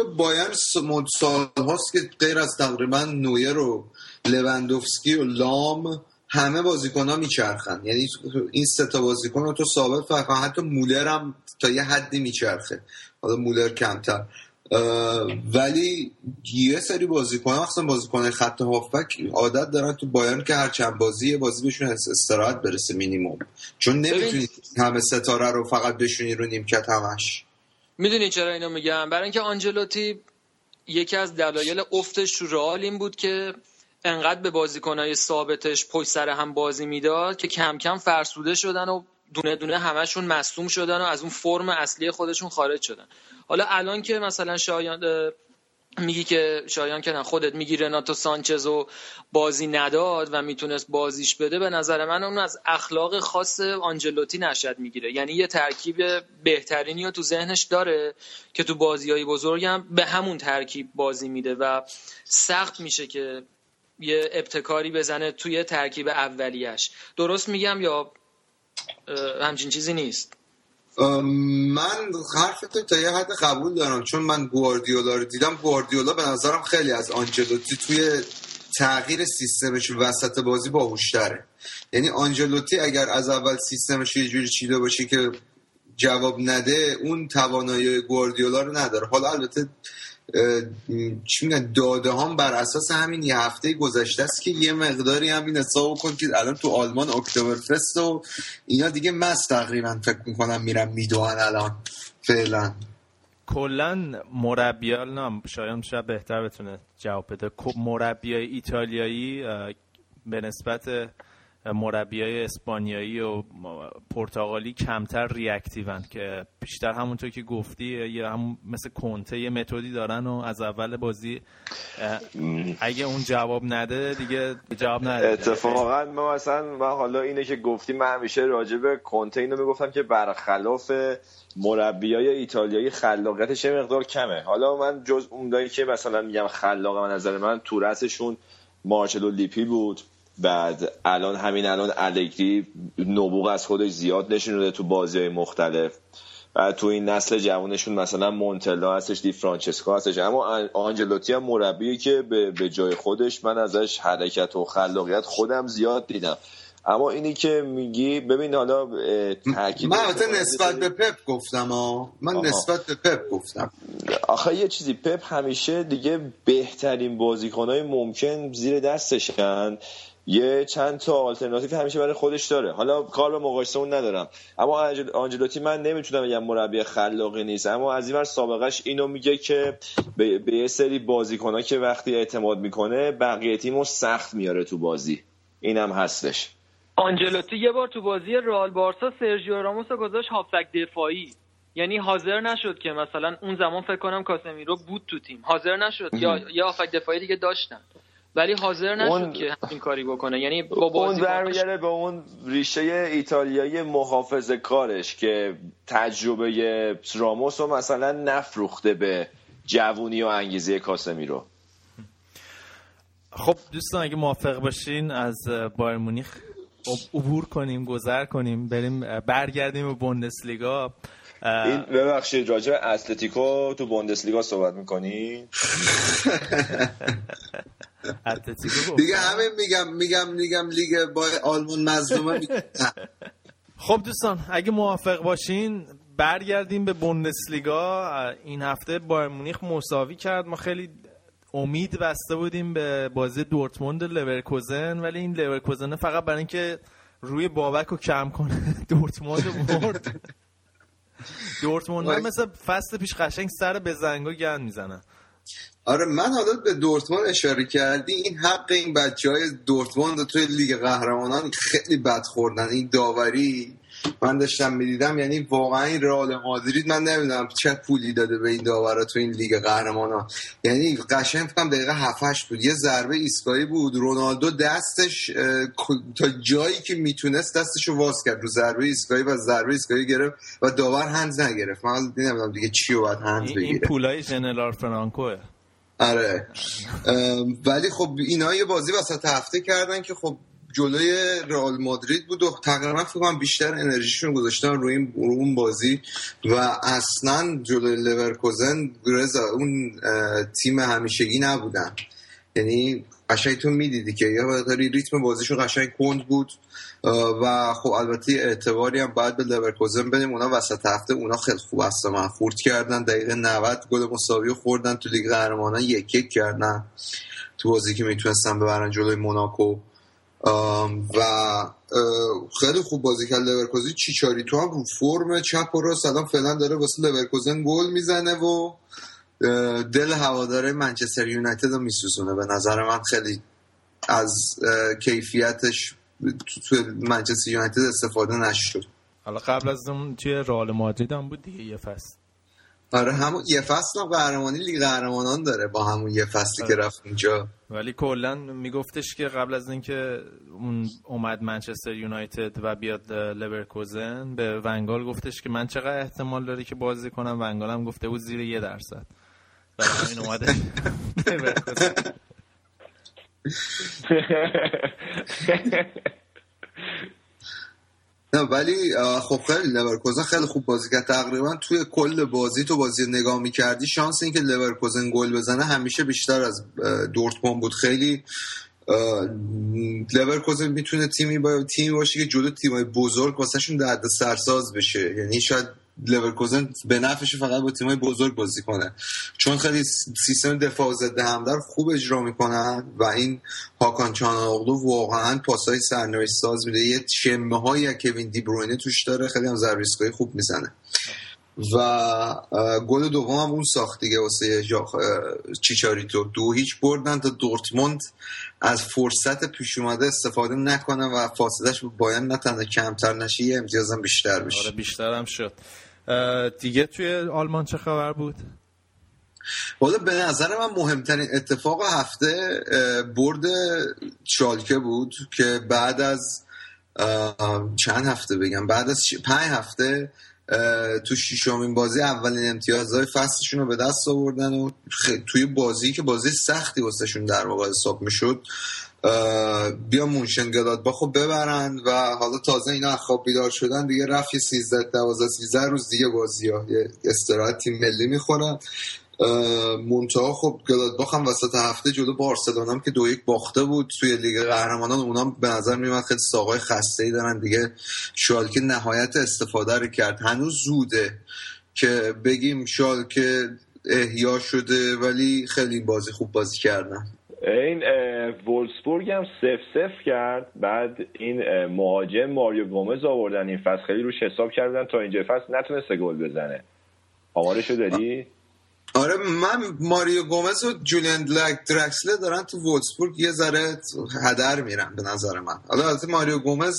مد- سال هاست که غیر از تقریبا نویر و لواندوفسکی و لام همه بازیکن ها میچرخن. یعنی این سه تا بازیکن رو تو ثابت فقط حتی مولر هم تا یه حدی میچرخه. حالا مولر کمتر. ولی یه سری بازیکن ها مثلا بازیکن خط هافبک عادت دارن تو بایرن که هر چند بازی یه بازی بهشون اس- استراحت برسه مینیموم. چون نمی‌تونی همه ستاره رو فقط بشونی رو نیمکت همش. می‌دونی چرا اینو میگم؟ برای اینکه آنجلوتی یکی از دلایل افتش تو رئال این بود که انقدر به بازیکنهای ثابتش پشت سر هم بازی می‌داد که کم کم فرسوده شدن و دونه دونه همشون مصدوم شدن و از اون فرم اصلی خودشون خارج شدن. حالا الان که مثلا شایان میگی که شایان که خودت میگی رناتو سانچز و بازی نداد و می‌تونست بازیش بده به نظر من اون از اخلاق خاص آنجلوتی نشد می‌گیره. یعنی یه ترکیب بهترینی رو تو ذهنش داره که تو بازی های بزرگم به همون ترکیب بازی میده و سخت میشه که یه ابتکاری بزنه توی ترکیب اولیش. درست میگم یا همچین چیزی نیست. من حرفتو تا یه حد قبول دارم چون من گواردیولا رو دیدم. گواردیولا به نظرم خیلی از آنجلوتی توی تغییر سیستمش وسط بازی باهوشتره. یعنی آنجلوتی اگر از اول سیستمش یه جوری چیده باشه که جواب نده اون توانایی گواردیولا رو نداره. حالا البته چی میگن داده هم بر اساس همین یه هفته گذشته است که یه مقداری همین حساب کن که الان تو آلمان اکتبرفست و اینا دیگه مست تقریبا فکر می‌کنم میرن میدوان الان فعلا. کلا مربیال شایان شاید بهتر بتونه جواب بده. کو- مربیای ایتالیایی به نسبت مربیای اسپانیایی و پرتغالی کمتر ریاکتیون که بیشتر همونطور که گفتی یا هم مثل کنته یه متدی دارن و از اول بازی اگه اون جواب نده دیگه جواب نده. اتفاقا ما مثلا من حالا اینه که گفتیم من همیشه راجع به کنته اینو می‌گفتم که برخلاف مربیای ایتالیایی خلاقیتش یه مقدار کمه. حالا من جز اونایی که مثلا میگم خلاق من نظر من تو رأسشون مارچلو لیپی بود. بعد الان همین الان الگری نبوغ از خودش زیاد نشون تو بازی های مختلف. بعد تو این نسل جوانشون مثلا مونتلا هستش دی فرانچسکو هستش. اما آنجلوتی هم مربیه که به جای خودش من ازش حرکت و خلاقیت خودم زیاد دیدم. اما اینی که میگی ببین حالا تاکید من البته نسبت به پپ گفتم ها من آها. نسبت به پپ گفتم. آخه یه چیزی پپ همیشه دیگه بهترین بازیکنهای ممکن زیر دستشن. یه چند تا آلترناتیو همیشه برای خودش داره. حالا کار به مقایسه اون ندارم. اما آنجل- آنجلوتی من نمی‌تونم بگم مربی خلاقی نیست. اما از این ور سابقش اینو میگه که به, به یه سری بازیکنها که وقتی اعتماد می‌کنه بقیه تیمو سخت میاره تو بازی. اینم هستش. آنجلوتی یه بار تو بازی رئال بارسا سرژیو راموس رو گذاشت هافبک دفاعی. یعنی حاضر نشد که مثلا اون زمان فکر کنم کاسمیرو بود تو تیم. حاضر نشد. یا یا هافبک دفاعی دیگه داشتن. ولی حاضر نشد اون- که این کاری بکنه. یعنی با اون بازی برمیگرده به اون ریشه ایتالیایی محافظه کارش که تجربه راموس رو مثلا نفروخته به جوونی و انگیزه کاسمیرو. خب دوستان اگه موافق باشین از بایر مونیخ عبور کنیم گذر کنیم بریم برگردیم به بوندسلیگا. این ببخشید راجع به اتلتیکو تو بوندسلیگا صحبت می‌کنی؟ اتلتیکو دیگه همه میگم میگم میگم لیگ با آلمان مظلومه. خب دوستان اگه موافق باشین برگردیم به بوندسلیگا. این هفته بایرن مونیخ مساوی کرد. ما خیلی امید بسته بودیم به بازی دورتموند لورکوزن ولی این لورکوزن فقط برای اینکه روی بابک رو کم کنه. دورتموند رو برد. دورتموند هم مثل فصل پیش قشنگ سر به زنگا گند می‌زنن آره من حالا به دورتموند اشاره کردی این حق این بچه های دورتموند توی لیگ قهرمانان خیلی بد خوردن. این داوری من داشتم می‌دیدم یعنی واقعا این رئال مادرید من نمی‌دونم چه پولی داده به این داورا تو این لیگ قهرمانان یعنی قشنگ فکرم دقیقه 7 8 بود. یه ضربه ایستگاهی بود. رونالدو دستش تا جایی که می‌تونست دستش رو واز کرد. رو ضربه ایستگاهی و ضربه ایستگاهی گرفت و داور هنز نگرفت. من نمی‌دونم دیگه چی رو باید هنز این, این بگیره. پولای ژنرال فرانکوه. آره. ولی خب اینا یه بازی وسط هفته کردن که خب جلوی رئال مادرید بود و تقریبا فکر کنم بیشتر انرژیشون گذاشتن روی این اون بازی و اصلا جلوی لورکوزن رضا اون تیم همیشگی نبودن. یعنی قشنگ تو می‌دیدی که یه مقداری ریتم بازیشون قشنگ کند بود و خب البته اعتباری هم باید به لورکوزن بدیم اونا وسط هفته اونا خیلی خوب است من خورد کردن. دقیقه 90 گل مساوی خوردن تو لیگ قهرمانان یک یک کردن. تو بازی که می‌تونستن ببرن جلوی موناکو. و خیلی خوب بازی کرد لورکوزن چیچاریتو هم رو فرم چپ و راست. الان فعلا داره واسه لورکوزن گل می‌زنه و دل هواداره منچستر یونایتد رو میسوزونه. به نظر من خیلی از کیفیتش تو منچستر یونایتد استفاده نشد. حالا قبل از اون توی رئال مادرید هم بود دیگه یه فصل. آره همون یه فصل هم قهرمانی لیگ قهرمانان داره با همون یه فصلی که رفت اونجا ولی کلا میگفتش که قبل از اینکه اون اومد منچستر یونایتد و بیاد لورکوزن به ونگال گفتش که من چقدر احتمال داره که بازی کنم؟ ونگال هم گفته بود زیر یه درصد. برای همین اومده. لورکوزن. نه ولی خب خیلی لورکوزن خیلی خوب بازی کرد. تقریبا توی کل بازی تو بازی نگاه می‌کردی شانس اینکه لورکوزن گل بزنه همیشه بیشتر از دورتموند بود. خیلی لورکوزن می‌تونه تیمی با تیمی باشه که جلو تیمای بزرگ واسشون درد سرساز بشه. یعنی شاید لورکوزن به نفعش فقط با تیمای بزرگ بازی کنه. چون خیلی سیستم دفاع ضد رو خوب اجرا می‌کنن و این هاکان چاناغلو واقعا پاسای سرنوشت ساز میده. یه شمه هایی از کوین دی بروینه توش داره خیلی هم ایستگاهی خوب می‌زنه. و گل دوم هم اون ساخت دیگه واسه اه، چیچاریتو. دو هیچ بردن تا دورتموند از فرصت پیش اومده استفاده نکنه و فاصلش با بایرن نه تنها کمتر نشه یه امتیازم بیشتر بشه. آره بیشتر هم شد. دیگه توی آلمان چه خبر بود؟ حالا به نظر من مهمترین اتفاق هفته برد شالکه بود که بعد از چند هفته بگم بعد از پنج هفته تو شیشمین بازی اولین امتیازهای فصلشون رو به دست آوردن و توی بازی که بازی سختی واسهشون در واقع حساب می‌شد بیا مونشن گلادباخو ببرن و حالا تازه اینا خواب بیدار شدن دیگه رفت یه 13 12 13 روز دیگه بازی ها. یه استراحت تیم ملی می‌خورن. منتها خب گلادباخ هم وسط هفته جلو بارسلونا هم که دو یک باخته بود توی لیگ قهرمانان اونا به نظر میومد خیلی ساقای خسته ای دارن دیگه. شالکه نهایت استفاده رو کرد. هنوز زوده که بگیم شالکه احیا شده ولی خیلی بازی خوب بازی کردن. این وولسبورگ هم سف سف کرد. بعد این مهاجم ماریو گومز آوردن. این فصل خیلی روش حساب کردن. تا اینجا فصل نتونسته گل بزنه. آمارشو داری؟ آره من ماریو گومز و جولین درکسلر دارن تو وولسبورگ. یه ذره هدر میرن به نظر من. حالا ماریو گومز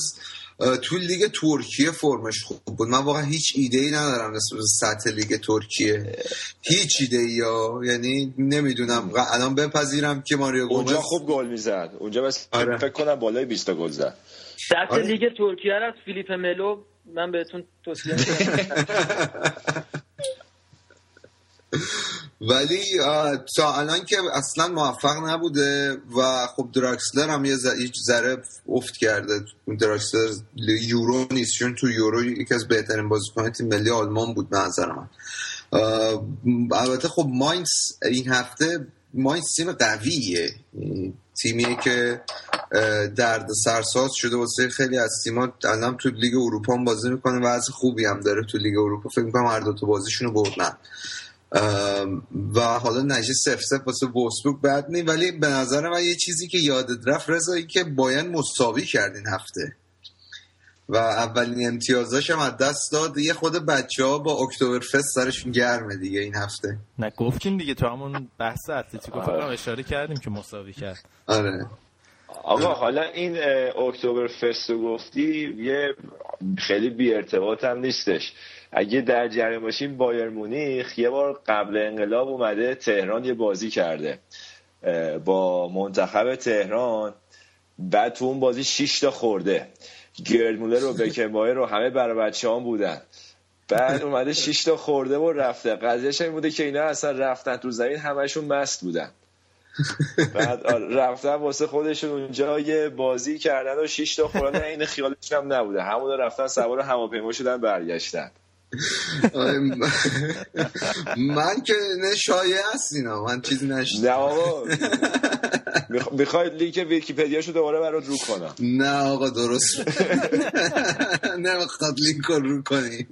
تو لیگ ترکیه فرمش خوب بود من واقعا هیچ ایده ای ندارم نسبت به سطح لیگ ترکیه هیچ ایده ای یا یعنی نمی‌دونم الان بپذیرم که ماریو گومز اونجا خوب گل می‌زد اونجا بس آره. فکر کنم بالای 20 تا گل زد سطح آره. لیگ ترکیه رو از فیلیپ ملو من بهتون توصیه می‌کنم. ولی تا الان که اصلا موفق نبوده و خب دراکسلر هم یه ذره افت کرده. دراکسلر یورو نیست چون تو یورو یکی از بهترین بازیکن تیم ملی آلمان بود به نظر من. البته خب ماینس این هفته ماینس تیم قویه. تیمیه که درد سرساز شده واسه خیلی از تیما الان تو لیگ اروپا هم بازی می‌کنه و از خوبی هم داره تو لیگ اروپا. فکر می‌کنم هر دو تا بازیشون رو بردن. و حالا نجی سف سف واسه وولسبورگ بد نی ولی به نظر من یه چیزی که یادت رفت رضایی که باید مساوی کرد این هفته. و اولین امتیازاش هم از دست داد. یه خود بچه ها با اکتبر فست سرشون گرمه دیگه این هفته. نه گفتیم دیگه تو همون بحث اتلتیکو فقط اشاره کردیم که مساوی کرد. آره. آقا حالا این اکتبر فست رو گفتی یه خیلی بی ارتباط هم نیستش. اگه در جریان باشیم بایر مونیخ یه بار قبل انقلاب اومده تهران یه بازی کرده با منتخب تهران. بعد تو اون بازی 6 تا خورده. گرد مولر و بکنبایر رو همه برای بچه هم بودن. بعد اومده 6 تا خورده و رفته. قضیهش این بوده که اینا اصلا رفتن تو زمین همشون مست بودن. بعد آره، رفتن واسه خودشون اونجا یه بازی کردن و 6 تا خوردن این خیالشون هم نبوده. همون رفتن سوار هواپیما شدن برگشتن. من که نه شایع هست اینا من چیزی نه نشدم آقا. میخ- می‌خوای لینک ویکیپدیاشو دوباره برات رو کنم. نه آقا درست. نمی‌خواد لینک رو رو کنی.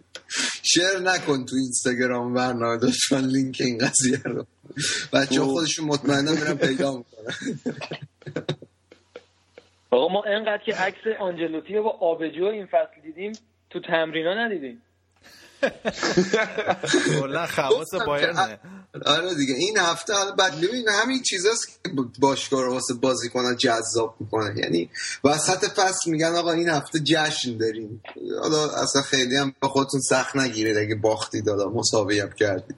شیر نکن تو اینستاگرام برنامه داشتن لینک این قضیه رو. بچه خودشون مطمئنا میرن پیدا می‌کنن. آقا ما انقدر که عکس آنجلوتی با آبجو این فصل دیدیم تو تمرینا ندیدیم. کلا خواص بایرنه. آره دیگه. این هفته بعد ببین همین چیزاست که باشگاه رو واسه بازی کنن جذاب می‌کنه یعنی وسط فصل میگن آقا این هفته جشن داریم. حالا اصلا خیلی هم به خودتون سخت نگیرید اگه باختی دادا مساوی هم کردید.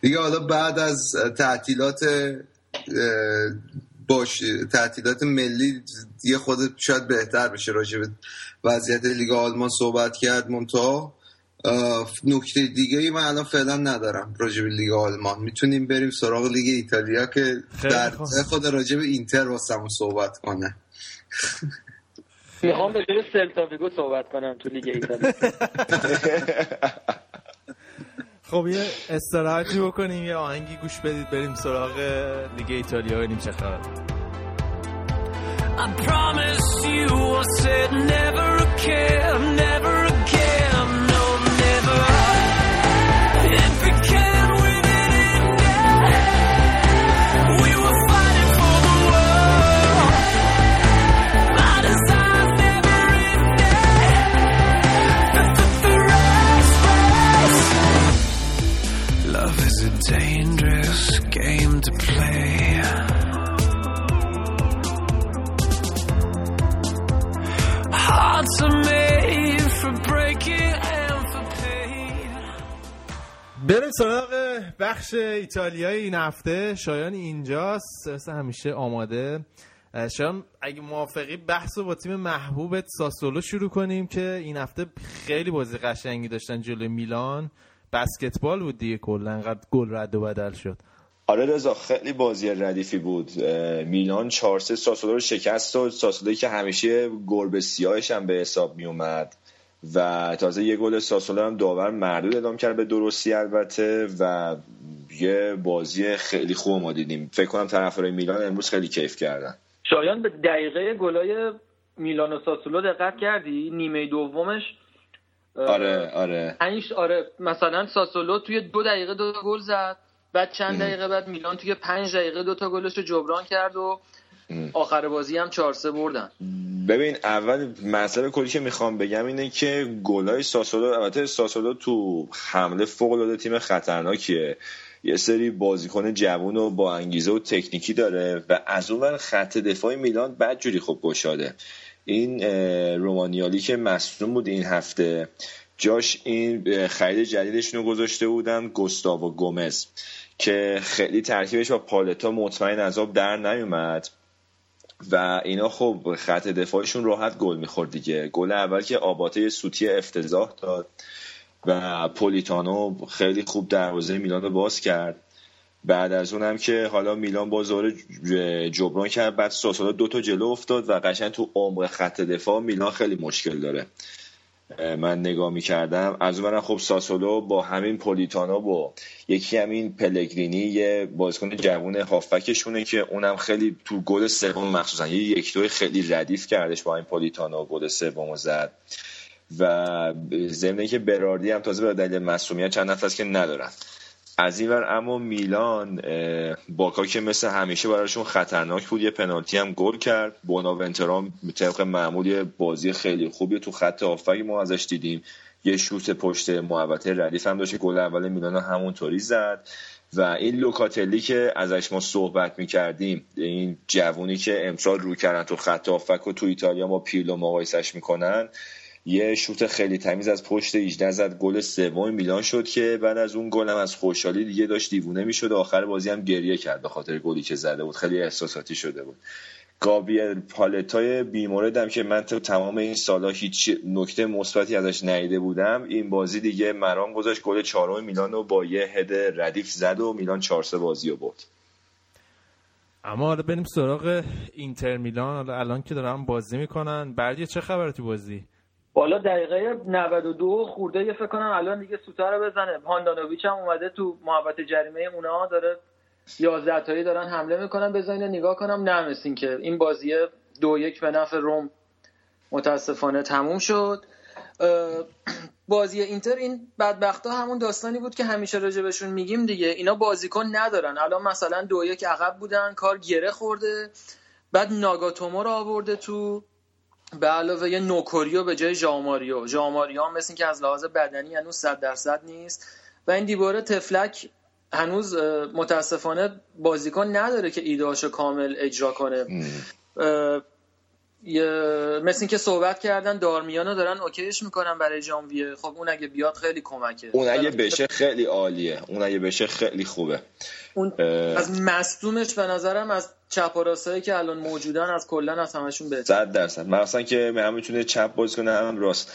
دیگه حالا بعد از تعطیلات باش تعطیلات ملی یه خود شاید بهتر بشه. راجع به وضعیت لیگ آلمان صحبت کرد منتها. نکته دیگه ای من الان فعلا ندارم راجع به لیگ آلمان. می‌تونیم بریم سراغ لیگ ایتالیا که در. خود راجع به اینتر واسمون صحبت کنه. می‌خوام به جای سلتا صحبت کنم تو لیگ ایتالیا. خب یه استراحتی بکنیم یه آهنگی گوش بدید بریم سراغ لیگ ایتالیا ببینیم چه خبر. I promise you, I said never again, never again, Is a dangerous game to play. Hearts are made for breaking and for pain. بریم سراغ بخش ایتالیای این هفته شایان اینجاست مثل همیشه آماده شایان اگه موافقی بحث رو با تیم محبوبت ساسولو شروع کنیم که این هفته خیلی بازی قشنگی داشتن جلوی میلان بسکتبال بود دیگه کلا انقدر گل رد و بدل شد. آره رضا خیلی بازی ردیفی بود. میلان 4 3 ساسولو رو شکست و ساسولوی که همیشه گربه سیاهش هم به حساب می اومد و تازه یه گل ساسولو هم داور مردود اعلام کرد به درستی البته. و یه بازی خیلی خوب ما دیدیم. فکر کنم طرفدارای میلان امروز خیلی کیف کردن. شایان به دقیقه گلای میلان و ساسولو دقت کردی؟ نیمه دومش آره آره. پنج آره مثلا ساسولو توی دو دقیقه دو گل زد بعد چند دقیقه بعد میلان توی پنج دقیقه دو تا گلش رو جبران کرد و آخر بازی هم 4 3 بردن. ببین اول مطلب کلی که می‌خوام بگم اینه که گلای ساسولو البته ساسولو تو حمله فوق العاده تیم خطرناکیه. یه سری بازیکن جوون و با انگیزه و تکنیکی داره و از اون خط دفاع میلان بدجوری خوب گشاده این رومانیالی که مصدوم بود این هفته جاش این خرید جدیدشون رو گذاشته بودن گوستاو گومز که خیلی ترکیبش با پالتا مطمئن از آب در نیومد. و اینا خب خط دفاعشون راحت گل می‌خورد دیگه. گل اول که آباته سوتی افتضاح داد و پولیتانو خیلی خوب دروازه میلان رو باز کرد. بعد از اون هم که حالا میلان باز دوباره ج- جبران کرد بعد ساسولا دو تا جلو افتاد و قشنگ تو عمق خط دفاع میلان خیلی مشکل داره. من نگاه می‌کردم. از اون خب ساسولو با همین پولیتانو و یکی همین پلگرینی یه بازیکن جوون هافبکشونه که اونم خیلی تو گل سوم مخصوصا یه یک دوی خیلی ردیف کردش با این پولیتانو گل سومو زد. و ضمن که براردی هم تازه به دلیل مسئولیت چند نفر که ندارن. از این ور اما میلان باکا که مثل همیشه براشون خطرناک بود یه پنالتی هم گل کرد. بوناونترام طبق معمول بازی خیلی خوبی تو خط آفک ما ازش دیدیم. یه شوت پشت محوطه ردیف هم داشت گل اول میلان همونطوری زد. و این لوکاتلی که ازش ما صحبت می‌کردیم این جوونی که امسال رو کردن تو خط آفک و تو ایتالیا ما پیرلو مقایسش می‌کنن یه شوت خیلی تمیز از پشت 18 زد گل سوم میلان شد که بعد از اون گل هم از خوشحالی دیگه داشت دیوونه می‌شد آخر بازی هم گریه کرد به خاطر گلی که زده بود. خیلی احساساتی شده بود. گابریل پالتای بیمورد هم که من تو تمام این سالا هیچ نکته مثبتی ازش ندیده بودم. این بازی دیگه مرام گذاشت گل چهارم میلان رو با یه هد ردیف زد و میلان 4 بازی رو برد. اما حالا بریم سراغ اینتر میلان. حالا الان که دارن بازی می‌کنن. بردی چه خبره تو بازی؟ بالا دقیقه 92 خورده یه فکر کنم الان دیگه سوتا رو بزنه. هاندانویچ هم اومده تو محوطه جریمه اونا داره 11 تایی دارن حمله می‌کنن. بزنین نگاه کنم این که این بازی دو یک به نفع روم متاسفانه تموم شد. بازی اینتر این بدبختا همون داستانی بود که همیشه راجبشون میگیم دیگه. اینا بازیکن ندارن. الان مثلا دو یک عقب بودن کار گره خورده بعد ناگاتومو رو آورده تو به علاوه یه نوکوریو به جای ژاماریو. ژاماریو هم مثل که از لحاظ بدنی هنوز صد درصد نیست. و این دیباره تفلک هنوز متاسفانه بازیکن نداره که ایدهاشو کامل اجرا کنه. مثل اینکه صحبت کردن دارمیانو دارن اوکیش می‌کنن برای ژانویه. خب اون اگه بیاد خیلی کمکه. اون اگه بشه خیلی عالیه. اون اگه بشه خیلی خوبه. اون اه. از مصدومش به نظرم از چپ و راستایی که الان موجودن از کلا از همشون بهتر صد درصد. مثلا که هم می‌تونه چپ بازی کنه هم راست.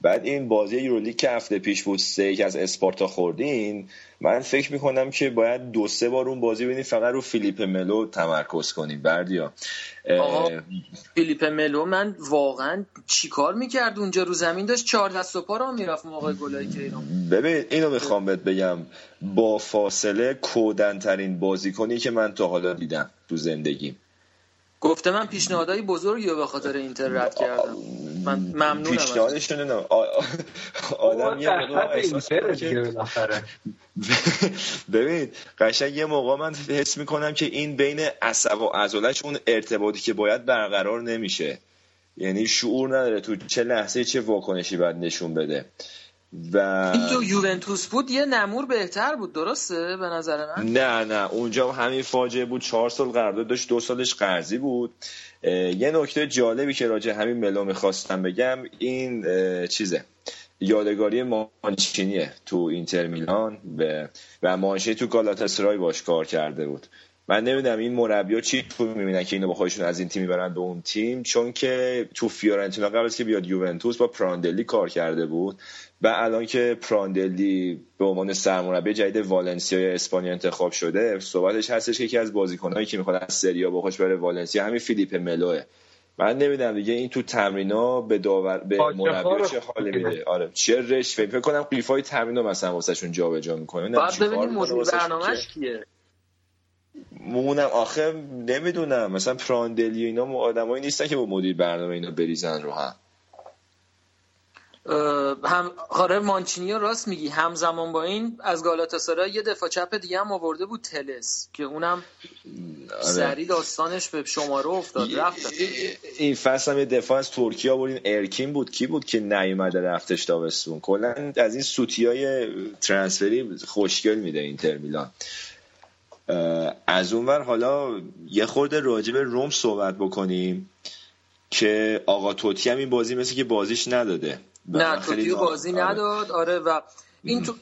بعد این بازی یورولیگ که هفته پیش بود سه یک از اسپارتا خوردین من فکر می‌کنم که باید دو سه بار اون بازی ببینیم فقط رو فیلیپ ملو تمرکز کنیم. بردیا فیلیپ ملو من واقعا چیکار می‌کرد اونجا رو زمین؟ داشت چهار دست و پا را می‌رفت موقع گلایی که اینا ببین اینو می‌خوام بهت بگم. با فاصله کودنترین بازیکنی که من تا حالا دیدم تو زندگیم. گفته من پیشنهادهای بزرگی رو به خاطر اینتر رد کردم. من ممنونم ازش. پیشنهادشون نه آ- آ- آدم یه موقع احساس که قشنگ یه موقع من حس می‌کنم که این بین عصب و عضلش اون ارتباطی که باید برقرار نمیشه. یعنی شعور نداره تو چه لحظه چه واکنشی باید نشون بده. و این تو یوونتوس بود یه نمور بهتر بود درسته؟ به نظر من. نه نه. اونجا همین فاجعه بود. چهار سال قرارداد داشت دو سالش قرضی بود. یه نکته جالبی که راجع همین ملو می‌خواستم بگم این چیزه. یادگاری مانچینیه تو اینتر میلان به- و مانچینی تو گالاتاسرای باش کار کرده بود. من نمی‌دونم این مربیا چی تو می‌بینن که اینو با خودشون از این تیم می‌برن به اون تیم چون که تو فیورنتینا قبل از که بیاد یوونتوس با پراندلی کار کرده بود. و الان که پراندلی به عنوان سرمربی جدید والنسیا اسپانیا انتخاب شده صحبتش هستش که یکی از بازیکنایی که می‌خواد از سریا با خودش بره والنسیا همین فیلیپ ملوه من نمی‌دونم دیگه این تو تمرینا به داور به مربی چه حالی میده. آره چه رشوه فکر کنم قیفای تمرین مثلا واسهشون جابجا می‌کنه. باید ببینیم مدیر برنامهش کیه. مونم آخه نمی‌دونم. مثلا پراندلی و اینا آدمایی نیستن که با مدیر برنامه اینا بریزن رو هم. هم آره مانچینی راست میگی. همزمان با این از گالاتاسرای یه دفاع چپ دیگه هم آورده بود تلس که اونم آره. سری داستانش به شماره افتاد رفت. این فصل هم یه دفاع از ترکیه آوردین. ارکین بود کی بود که نیومده رفتش تابستون کلا از این سوتی های ترانسفری خوشگل میده اینتر میلان. از اونور حالا یه خورده راجع به روم صحبت بکنیم که آقا توتی هم این بازی مثل که بازیش نداده. نه توتیو بازی آره. نداد. آره و این تو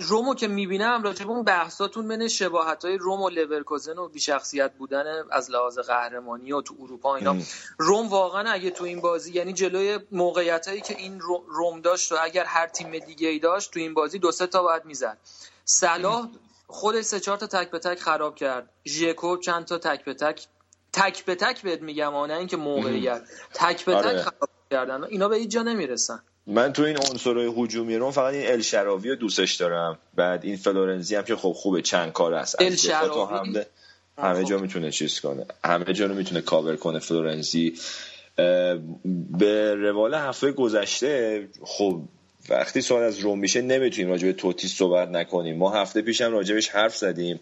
رومو که می‌بینم راجع به اون بحثاتون بین شباهت های روم و لورکوزن و بیشخصیت بودن از لحاظ قهرمانی و تو اروپا اینا. روم واقعا اگه تو این بازی یعنی جلوی موقعیت هایی که این رو- روم داشت و اگر هر تیم دیگه ای داشت تو این بازی دو سه تا باید می‌زد. صلاح خودش سه چهار تا تک به تک خراب کرد. ژکو چند تا تک به تک تک به تک بهت میگم آه، نه اینکه موقعیت. تک به تک آره. خراب کردن. اینا به هیچ جا نمی‌رسن. من تو این عنصرهای هجومی رو فقط این الشراوی رو دوستش دارم. بعد این فلورنزی هم که خب خوبه چند کاره است. از دفاع تا؟ حمله همه جا می‌تونه چیز کنه. همه جا رو می‌تونه کاور کنه فلورنزی. به روال هفته گذشته خب وقتی سوال از روم میشه نمی‌تونیم راجع به توتی صحبت نکنیم. ما هفته پیشم راجبش حرف زدیم.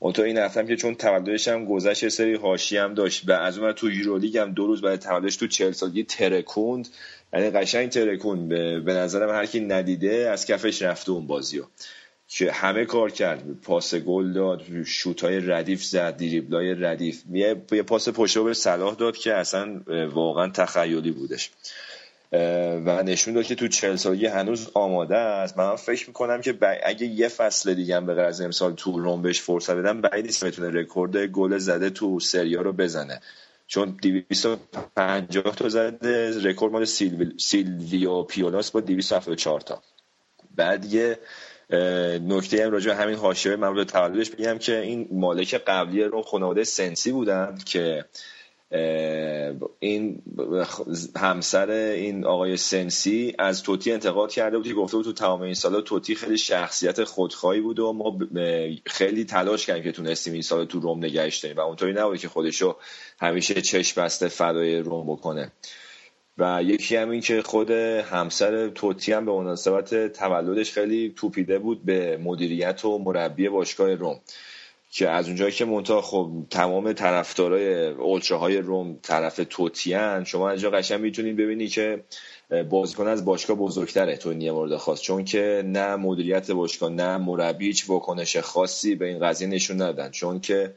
منتها این هفته هم که چون تولدش هم گذشت سری حاشیه هم داشت. و از اون ور تو یورولیگ هم دو روز بعد تولدش تو 40 سالگی ترکوند. یعنی قشنگ ترکوند به, به نظرم هر کی ندیده از کفش رفته اون بازیو. که همه کار کرد. پاس گل داد شوت های ردیف زد دریبل های ردیف. یه, پاس پشت به اصطلاح داد که اصلا واقعا تخیلی بودش. و نشون داد که تو چهل سالگی هنوز آماده است. من فکر می‌کنم که اگه یه فصل دیگه هم به غیر از امسال تو روم بهش فرصت بدن بعید نیست بتونه رکورد گل زده تو سریا رو بزنه. چون 250 تا زده رکورد مال سیلویو پیولاست با 274 تا. بعد یه نکته هم راجع همین حاشیه به تولدش بگم که این مالک قبلی رو خانواده سنسی بودن که این همسر این آقای سنسی از توتی انتقاد کرده بود که گفته بود تو تمام این سالا توتی خیلی شخصیت خودخواهی بود و ما خیلی تلاش کردیم که تونستیم این سال تو روم نگهش داریم و اونطوری نبود که خودشو همیشه چشم بسته فدای روم بکنه. و یکی هم این که خود همسر توتی هم به مناسبت تولدش خیلی توپیده بود به مدیریت و مربی باشگاه روم. که از اونجایی که مونتا خب تمام طرفدارای اولتراهای روم طرف توتیان شما از اینجا قشنگ می‌تونید ببینی که بازیکن از باشگاه بزرگتره تو این یه مورد خاص چون که نه مدیریت باشگاه نه مربی هیچ واکنش خاصی به این قضیه نشون ندادن. چون که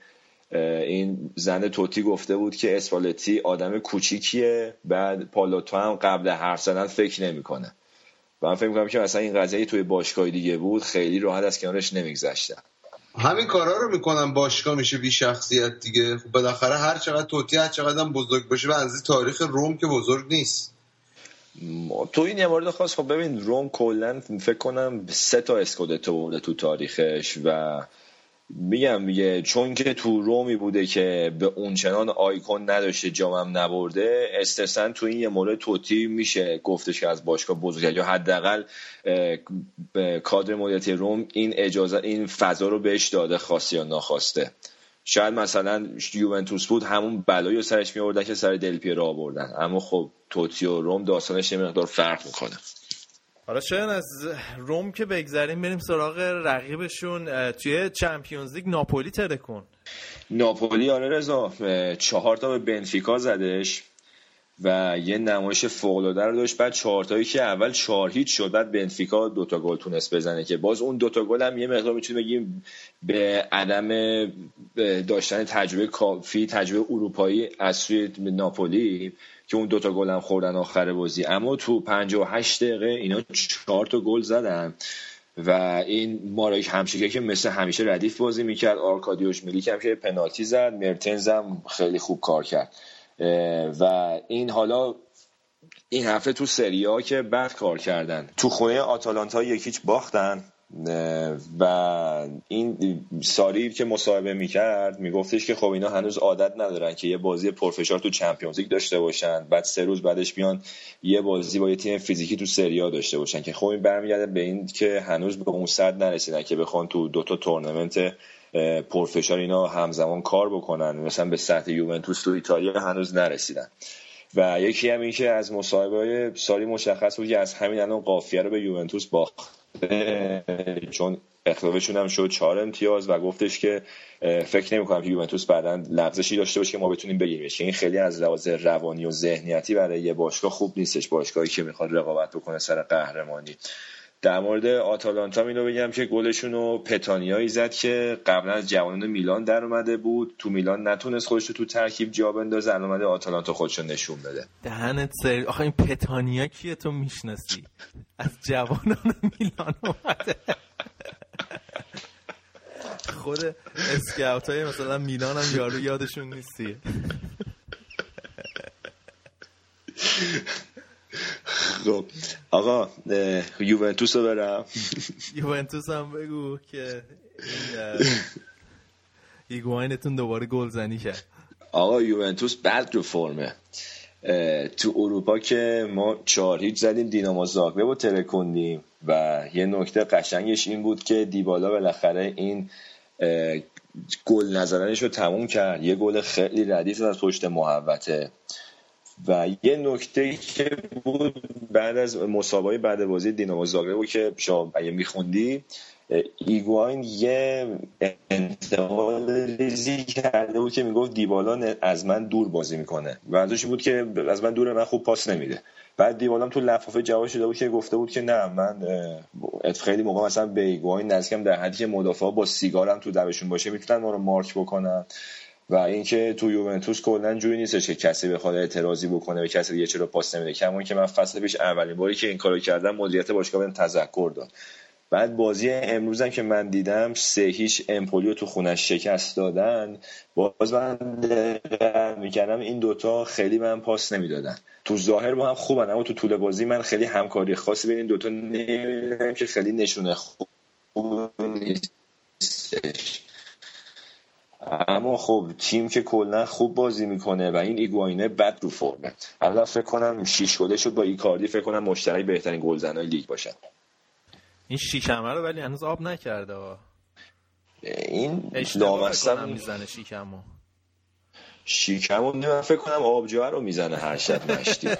این زن توتی گفته بود که اسپالتی آدم کوچیکیه بعد پالوتو هم قبل حرف زدن فکر نمی‌کنه. و من فکر می‌کنم که مثلا این قضیه توی باشگاه دیگه بود خیلی راحت از کنارش نمیگذشتن. همین کارا رو می‌کنن باشگاه میشه بی شخصیت دیگه. خب بالاخره هر چقدر توتی هر چقدر هم بزرگ باشه و از تاریخ روم که بزرگ نیست. تو این یه مورد خاص خب ببین روم کلا فکر کنم سه تا اسکودتو برده تو تاریخش و میگم میگه چون که تو رومی بوده که به اونچنان آیکون نداشته جامم نبرده استثنا تو این یه مورد توتی میشه گفتش که از باشگاه بزرگ. یا حداقل کادر مدیریتی روم این اجازه این فضا رو بهش داده خواسته یا ناخواسته شاید مثلا یوونتوس بود همون بلایی رو سرش می آوردن که سر دل پیرو آوردن. اما خب توتی و روم داستانش یه مقدار فرق می‌کنه. حالا شاید از روم که بگذریم بریم سراغ رقیبشون توی چمپیونز لیگ ناپولی ترکون ناپولی آره رضا چهار تا به بنفیکا زدش و یه نمایش فوق العاده رو داشت. بعد چهار تایی که اول چهار هیچ شد بعد بنفیکا دوتا گل تونست بزنه که باز اون دوتا گل هم یه مقدار می‌تونیم بگیم به عدم داشتن تجربه کافی تجربه اروپایی از سوی ناپولی. که اون دوتا گل هم خوردن آخر بازی. اما تو 58 دقیقه اینا چهار تا گل زدن و این مارک همشیگه که مثل همیشه ردیف بازی می‌کرد آرکادیوش میلیک هم که پنالتی زد مرتنز هم خیلی خوب کار کرد. و این حالا این هفته تو سریا که بد کار کردن. تو خونه آتالانتا یک هیچ باختن. و این ساری که مصاحبه می‌کرد میگفتش که خب اینا هنوز عادت ندارن که یه بازی پرفشار تو Champions League داشته باشن. بعد سه روز بعدش بیان یه بازی با یه تیم فیزیکی تو سریا داشته باشن که خب این برمیگرده به این که هنوز به اون صد نرسیدن که بخوان تو دوتا تورنمنت پرفشار اینا همزمان کار بکنن. مثلا به سطح یوونتوس تو ایتالیا هنوز نرسیدن. و یکی هم این که از مصاحبه سالی مشخص بود که از همین الان قافیه رو به یوونتوس باخت. چون اختلافشون هم شد چهار امتیاز و گفتش که فکر نمی کنم که یوونتوس بعدا لغزشی داشته باشه که ما بتونیم بگیریمش. این خیلی از لحاظ روانی و ذهنیتی برای یه باشگاه خوب نیستش. باشگاهی که می‌خواد رقابت بکنه سر قهرمانی. در مورد آتالانتا اینو بگم که گلشون رو پتانیایی زد که قبلا از جوانان میلان در اومده بود. تو میلان نتونست خودش رو تو ترکیب جا بندازه الان اومده آتالانتا خودش نشون بده. دهنت سر آخه این پتانیا کیه تو می‌شناسی؟ از جوانان میلان اومده. خود اسکاوت های مثلا میلان هم یارو یادشون نیستی. خب آقا یوونتوس رو برم. یوونتوس هم بگو که این ایگواینتون دوباره گل زنی کرد. آقا یوونتوس بد رو فرمه. تو اروپا که ما چهار هیچ زدیم دینامو زاگرب رو ترکوندیم و یه نکته قشنگش این بود که دیبالا بالاخره این گل نزدنش رو تموم کرد. یه گل خیلی ردیف از پشت محوطه. و یه نکته که بود بعد از مسابقه بعد بازی دینامو زاگرب که شما میخوندی ایگواین یه انتقاد ریزی کرده بود که می‌گفت دیبالا از من دور بازی می‌کنه و ازش بود که از من دور من خوب پاس نمیده. بعد دیبالا هم تو لفافه جواب داده بود که گفته بود که نه من خیلی موقع مثلا به ایگواین نزدیکم در حدی که مدافعا با سیگارم تو لبشون باشه می‌تونن ما رو مارک بکنن. و اینکه تو یوونتوس کلا جوری نیستش که کسی بخواد اعتراضی بکنه به کسی دیگه چرا پاس نمیده. کما که من فصل پیش اولین باری که این کارو کردم مدیریت باشگاه بهم تذکر داد. بعد بازی امروزم که من دیدم سه هیچ امپولیو تو خونش شکست دادن. باز من می‌کردم این دوتا خیلی من پاس نمی‌دادن. تو ظاهر با هم خوبن اما تو طول بازی من خیلی همکاری خاصی بین این دوتا نمی‌دونم که خیلی نشونه خوب نیستش. اما خب تیم که کلا خوب بازی می‌کنه و این ایگواینه بد رو فرمه الان فکر کنم شیش گله شد با ایکاردی فکر کنم مشترک بهترین گلزنای لیگ باشن. این شیکمه رو ولی هنوز آب نکرده ها. این لامصب می‌زنه شیکمو. شیکمون من فکر کنم آبجوه رو می‌زنه هر شب مشتی.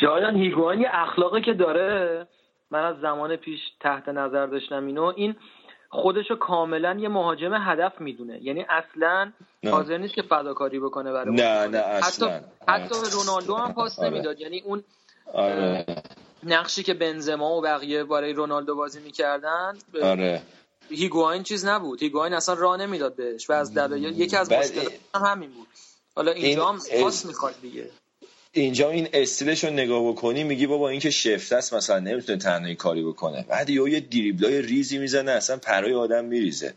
شایان هیگوان یه اخلاقی که داره من از زمان پیش تحت نظر داشتم اینو این خودشو کاملا یه مهاجم هدف می‌دونه. یعنی اصلا نه. حاضر نیست که فداکاری بکنه برای نه،. نه، اصلا. حتی حتی به رونالدو هم پاس آره. نمی‌داد. یعنی اون آره. نقشی که بنزما و بقیه برای رونالدو بازی می‌کردن آره. هیگواین چیز نبود. هیگواین اصلا راه نمی‌داد بهش و از دلایل یکی از مشکلات هم همین بود. حالا اینجا هم پاس می‌خواد دیگه. اینجا این استیلش رو نگاه بکنی میگی بابا این که شفته است مثلا نمی‌تونه تنهایی کاری بکنه. بعد یهو یه دریبلای ریزی می‌زنه اصلا پرای آدم میریزه.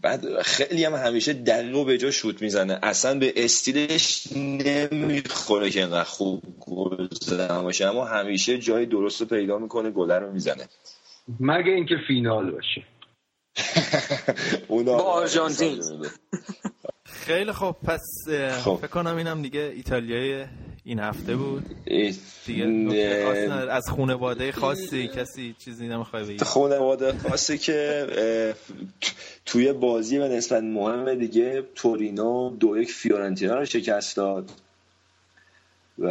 بعد خیلی هم همیشه دقیق و به جا شوت می‌زنه. اصلا به استیلش نمی‌خوره که اینقدر خوب گل زدن باشه اما همیشه جای درست رو پیدا می‌کنه گله رو می‌زنه. مگه اینکه فینال باشه. اونا با آرژانتین. خیلی خب پس خب. فکر کنم اینم دیگه ایتالیای این هفته بود. دیگه. از خانواده خاصی کسی چیزی نمی‌خوای بگی. خانواده خاصی که توی بازی به نسبت مهم دیگه تورینو دو یک فیورنتینا رو شکست داد. و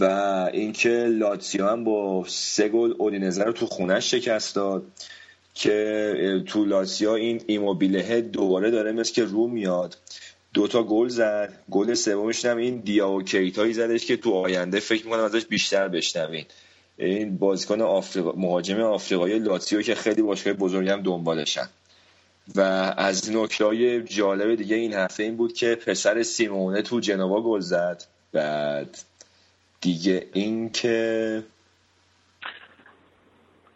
و اینکه لاتسیو هم با سه گل اودینزه رو تو خونش شکست داد که تو لاتسیو این ایموبیله دوباره داره مثل که رو میاد. دوتا گل زد. گل سومش هم این دیاو کیتایی زدش که تو آینده فکر می‌کنم ازش بیشتر بشنوین. این بازیکن آفریقا مهاجم آفریقایی لاتزیو که خیلی باشگاه بزرگی هم دنبالشن. و از نکته جالب دیگه این هفته این بود که پسر سیمونه تو جنوا گل زد. بعد دیگه این که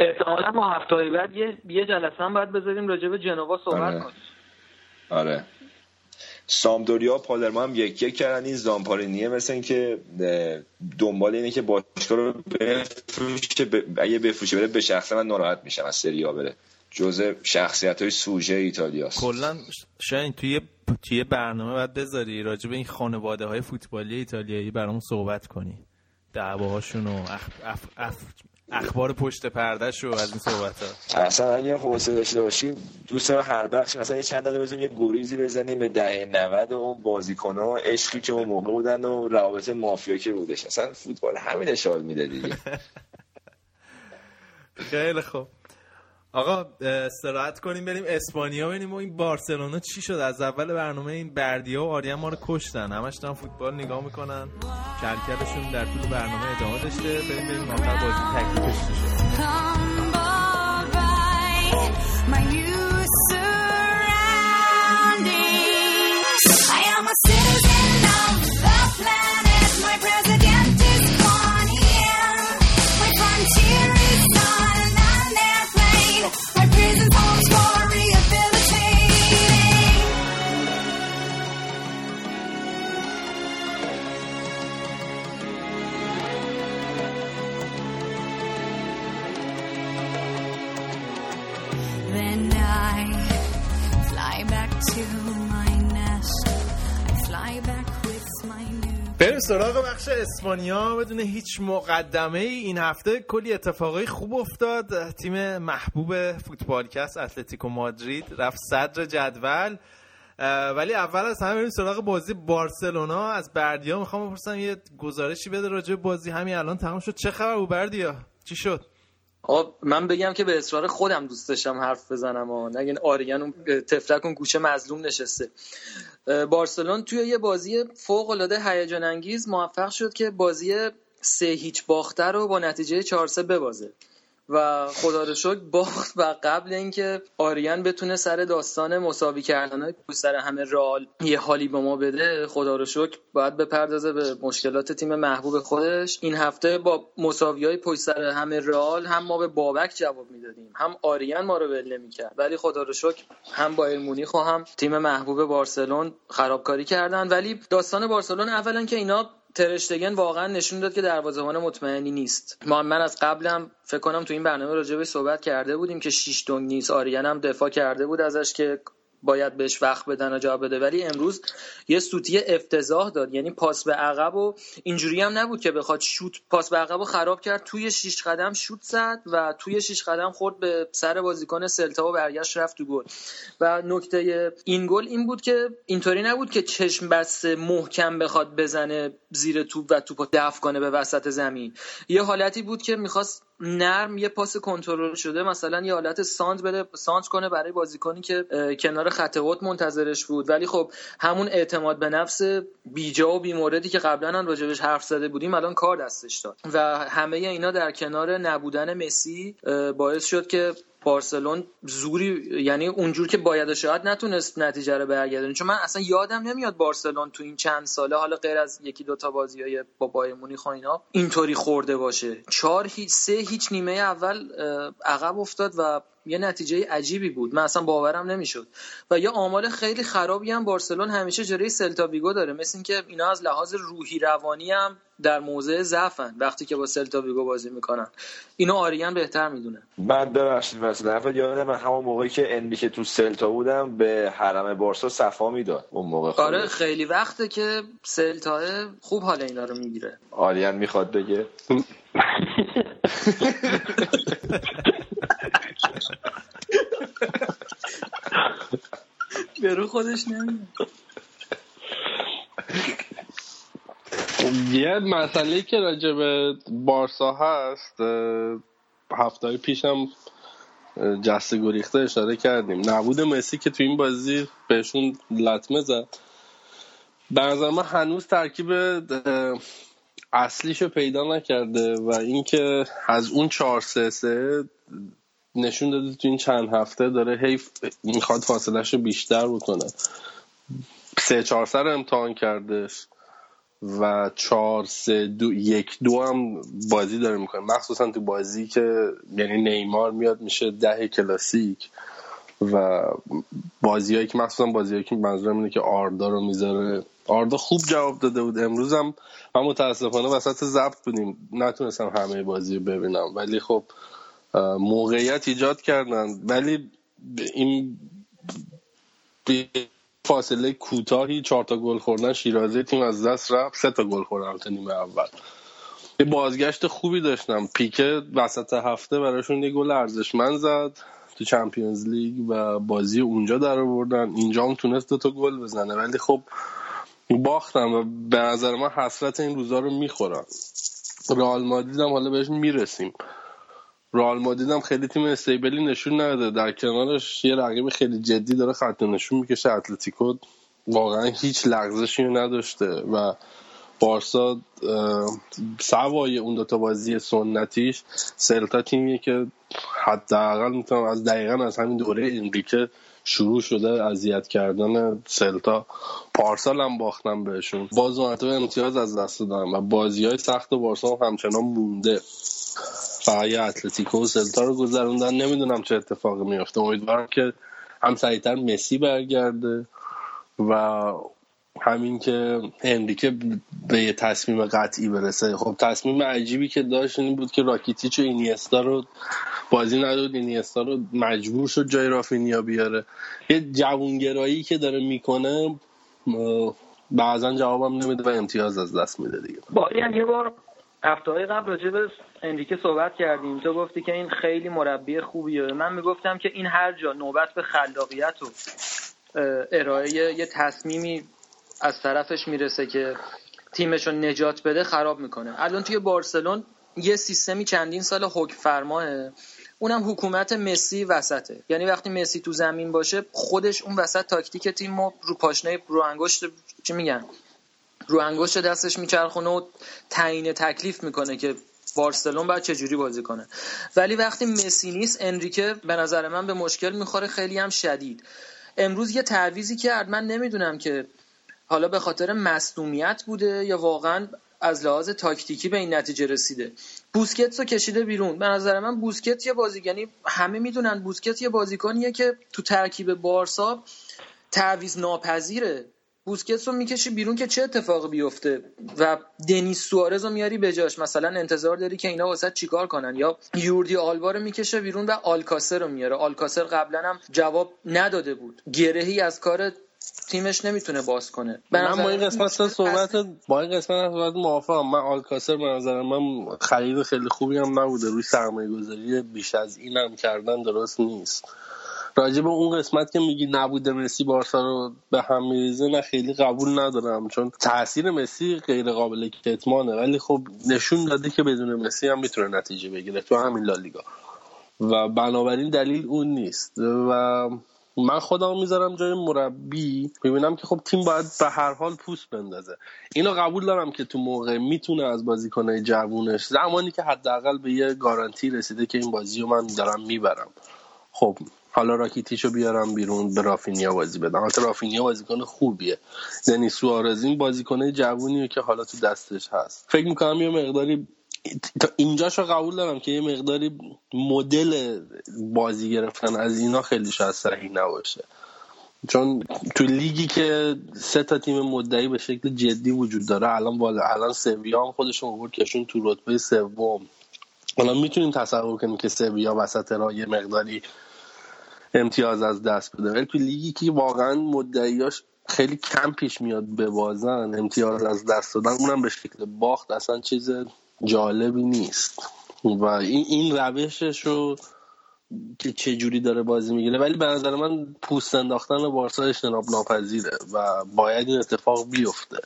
احتمالا ما هفته بعد یه یه جلسه هم باید بذاریم راجع به جنوا صحبت آره. کنیم. آره. سامدوریا پالرما هم یک یک کردن. این زامپارینیه مثل این که اه، دنبال اینه که باشگاه رو بفروشه ب- اگه بفروشه بره به شخص من ناراحت میشم از سریا بره. جزء شخصیت های سوژه ایتالیاست. کلا شاید توی توی برنامه باید بذاری راجع به این خانواده های فوتبالی ایتالیایی برامون صحبت کنی. دعواهاشون و اخ... اخ... اخ... اخبار پشت پردهش و از این صحبت ها. اصلا اگه حوصله داشته باشیم دوست دارم هر بخش مثلا یه چند دقیقه بزنیم یه گریزی بزنیم به دهه 90 و اون بازیکن‌ها و عشقی که اون موقع بودن و روابط مافیا که بودش. اصلا فوتبال همین اشاره میده دیگه. خیلی خوب. آقا استراحت کنیم بریم اسپانیا ببینیم. و این بارسلونا چی شد؟ از اول برنامه این بردیا و آریان ما رو کشتن. همش دارن فوتبال نگاه می‌کنن. کلکلشون در طول برنامه ادامه داشته. بریم بریم آخر بازی تکلیفش چی شد؟ بریم سراغ بخش اسپانیا. بدون هیچ مقدمه ای این هفته کلی اتفاقای خوب افتاد. تیم محبوب فوتبالکست اتلتیکو مادرید رفت صدر جدول. ولی اول از همه بریم سراغ بازی بارسلونا. از بردیا می‌خوام بپرسم یه گزارشی بده راجع به بازی. همین الان تمام شد. چه خبر او بردیا؟ چی شد؟ آقا من بگم که به اصرار خودم دوست داشتم حرف بزنم. و نگین آریان اون تفلک اون گوشه مظلوم نشسته. بارسلون توی یه بازی فوق العاده هیجان انگیز موفق شد که بازی سه هیچ باخته رو با نتیجه 4 3 ببازه. و خدا رو شکر باخت و قبل اینکه آریان بتونه سر داستان مساوی کردن سر همه رال یه حالی به ما بده خدا رو شکر باید بپردازه به مشکلات تیم محبوب خودش. این هفته با مساوی های سر همه رال هم ما به بابک جواب می‌دادیم هم آریان ما رو ول نمی‌کرد. ولی خدا رو شکر هم بایر مونیخ و هم تیم محبوب بارسلون خرابکاری کردن. ولی داستان بارسلون اولا که اینا ترشتگن واقعا نشون داد که دروازه‌بان مطمئنی نیست. ما من از قبلم فکر کنم تو این برنامه راجع به صحبت کرده بودیم که شیش دنگ نیست. آریان هم دفاع کرده بود ازش که باید بهش وقت بدن و جواب بده. ولی امروز یه سوتی افتضاح داد. یعنی پاس به عقب و اینجوری هم نبود که بخواد شوت پاس به عقب رو خراب کرد. توی شیش قدم شوت زد و توی شیش قدم خورد به سر بازیکن سلتا و برگشت رفت تو گل. و نکته این گل این بود که اینطوری نبود که چشم بسته محکم بخواد بزنه زیر توپ و توپو دفع کنه به وسط زمین. یه حالتی بود که می‌خواست نرم یه پاس کنترل شده مثلا یه حالت سانت بده سانت کنه برای بازیکنی که کنار خط منتظرش بود. ولی خب همون اعتماد به نفس بیجا و بیموردی که قبلا هم راجبش حرف زده بودیم الان کار دستش داد. و همه اینا در کنار نبودن مسی باعث شد که بارسلون زوری یعنی اونجور که باید و شاید نتونست نتیجه رو برگردونه. چون من اصلا یادم نمیاد بارسلون تو این چند ساله حالا غیر از یکی دو تا بازیای با بایر مونیخ اینا اینطوری خورده باشه. چهار هیچ سه هیچ نیمه اول عقب افتاد و یه نتیجه عجیبی بود. من اصلا باورم نمی‌شد. و یه آمار خیلی خرابی هم بارسلون همیشه جلوی سلتا ویگو داره. مثل اینکه اینا از لحاظ روحی روانی هم در موضع ضعفن وقتی که با سلتا ویگو بازی می‌کنن. اینو آریان بهتر می‌دونه. من ببخشید واسه یادم من همون موقعی که انریکه تو سلتا بودم به حرم بارسا صفا می‌داد اون موقع خودش. آره خیلی وقته که سلتا خوب حال اینا رو می‌گیره. آریان می‌خواد بگه. برو خودش نمیاد. یه مسئله که راجع به بارسا هست هفته پیش هم جسته گریخته اشاره کردیم. نبود مسی که تو این بازی بهشون لطمه زد. به نظر من هنوز ترکیب اصلیشو پیدا نکرده و اینکه از اون چهار سه سه نشون داده تو این چند هفته داره حیف می‌خواد فاصلهش رو بیشتر بکنه. سه چهار سر امتحان کردش و چهار سه دو یک دو هم بازی داره می‌کنه. مخصوصا تو بازی که یعنی نیمار میاد میشه ده کلاسیک و بازیهایی که مخصوصا بازیهایی که منظورم اینه که آردا رو می‌ذاره. آردا خوب جواب داده بود. امروز هم من متاسفانه وسط ضبط بودیم. نتونستم همه بازی رو ببینم. ولی خب موقعیت ایجاد کردن. ولی این فاصله کوتاهی چهار تا گل خوردن شیرازی تیم از دست رفت سه تا گل خوردن تا نیمه اول. یه بازگشت خوبی داشتم. پیکه وسط هفته براشون یه گل ارزشمند زد تو چمپیونز لیگ و بازی اونجا در آوردن. اینجا هم تونست تا گل بزنه. ولی خب باختم و به نظر من حسرت این روزا رو می‌خورن رئال مادرید هم حالا بهش می‌رسیم. رئال مادرید هم خیلی تیم استیبلی نشون نداده. در کنارش یه رقیب خیلی جدی داره خط نشون می‌کشه. اتلتیکو واقعا هیچ لغزشی نداشته و بارسا سوای اون دوتا بازی سنتیش سلتا تیمیه که حداقل می‌تونم از دقیقا از همین دوره انریکه شروع شده اذیت کردن سلتا. پارسال هم باختم بهشون. باز مرتبه امتیاز از دست دادن و بازی های سخت بارسا هم همچنان مونده. فقط یه اتلتیکو و سلتا رو گذروندن. نمی‌دونم چه اتفاقی میفته امیدوارم که هم سریعتر مسی برگرده و همین که انریکه به یه تصمیم قطعی برسه. خب تصمیم عجیبی که داشت این بود که راکیتیچ و اینیستا رو بازی نداد. اینیستا رو مجبور شد جای رافینیا بیاره. یه جوونگرایی که داره می‌کنه بعضا جوابم نمیده و امتیاز از دست میده دیگه. با یه بار هفته های قبل راجع به انریکه صحبت کردیم. تو گفتی که این خیلی مربی خوبیه. من می‌گفتم که این هر جا نوبت به خلاقیت و ارائه یه تصمیمی از طرفش می‌رسه که تیمش رو نجات بده خراب می‌کنه. الان توی بارسلون یه سیستمی چندین سال حکم فرماه اونم حکومت مسی وسطه. یعنی وقتی مسی تو زمین باشه خودش اون وسط تاکتیک تیم رو پاشنه رو انگشت چی میگن؟ رو انگشت دستش میچرخونه و تعیین تکلیف می‌کنه که بارسلون باید چجوری بازی کنه. ولی وقتی مسی نیست انریکه به نظر من به مشکل می‌خوره خیلی هم شدید. امروز یه تعویزی کرد. من نمی‌دونم که حالا به خاطر مصدومیت بوده یا واقعا از لحاظ تاکتیکی به این نتیجه رسیده. بوسکتس رو کشیده بیرون. به نظر من بوسکت یه بازی یعنی همه می‌دونن بوسکت یه بازیکنیه که تو ترکیب بارسا تعویض ناپذیره. بوسکتس رو می‌کشی بیرون که چه اتفاقی بیفته؟ و دنیس سوارز رو میاری به جاش. مثلا انتظار داری که اینا واسه چیکار کنن؟ یا یوردی آلبا رو می‌کشه بیرون و آلکاسر رو میاره. آلکاسر قبلا هم جواب نداده بود. گرهی از کار تیمش نمی‌تونه باز کنه. من با این قسمت صحبت با این قسمت صحبت موافقم. من آلکاسر به نظر من خرید خیلی خوبی هم نبوده. روی سرمایه گذاری بیش از این هم کردن درست نیست. راجع به اون قسمت که میگی نبوده مسی بارسا رو به هم میریزه نه خیلی قبول ندارم چون تاثیر مسی غیر قابل کتمانه. ولی خب نشون داده که بدون مسی هم می‌تونه نتیجه بگیره تو همین لالیگا. و بنابراین دلیل اون نیست. و من خودم می‌ذارم جای مربی. می‌بینم که خب تیم باید به هر حال پوست بندازه. اینو قبول دارم که تو موقع می‌تونه از بازیکنهای جوونش زمانی که حداقل به یه گارانتی رسیده که این بازی رو من دارم می‌برم. خب حالا راکیتیشو بیارم بیرون به رافینیا بازی بدم. البته رافینیا بازیکن خوبیه. یعنی سوارز این بازیکنه جوونیه که حالا تو دستش هست. فکر می‌کنم یه مقداری اینجاشو قبول دارم که یه مقداری مدل بازی گرفتن از اینا خیلی شاید صحیح نباشه. چون تو لیگی که سه تا تیم مدعی به شکل جدی وجود داره الان بالا الان سویا هم خودشون آورد کشون تو رتبه سوم. الان می‌تونیم تصور کنیم که سویا وسط راه یه مقداری امتیاز از دست بده. ولی تو لیگی که واقعا مدعیاش خیلی کم پیش میاد ببازن امتیاز از دست دادن اونم به شکل باخت. اصلا چیز جالبی نیست. و این این روشش رو که چه جوری داره بازی می‌گیره. ولی به نظر من پوست انداختن بارسا اجتناب ناپذیره و باید این اتفاق بیفته.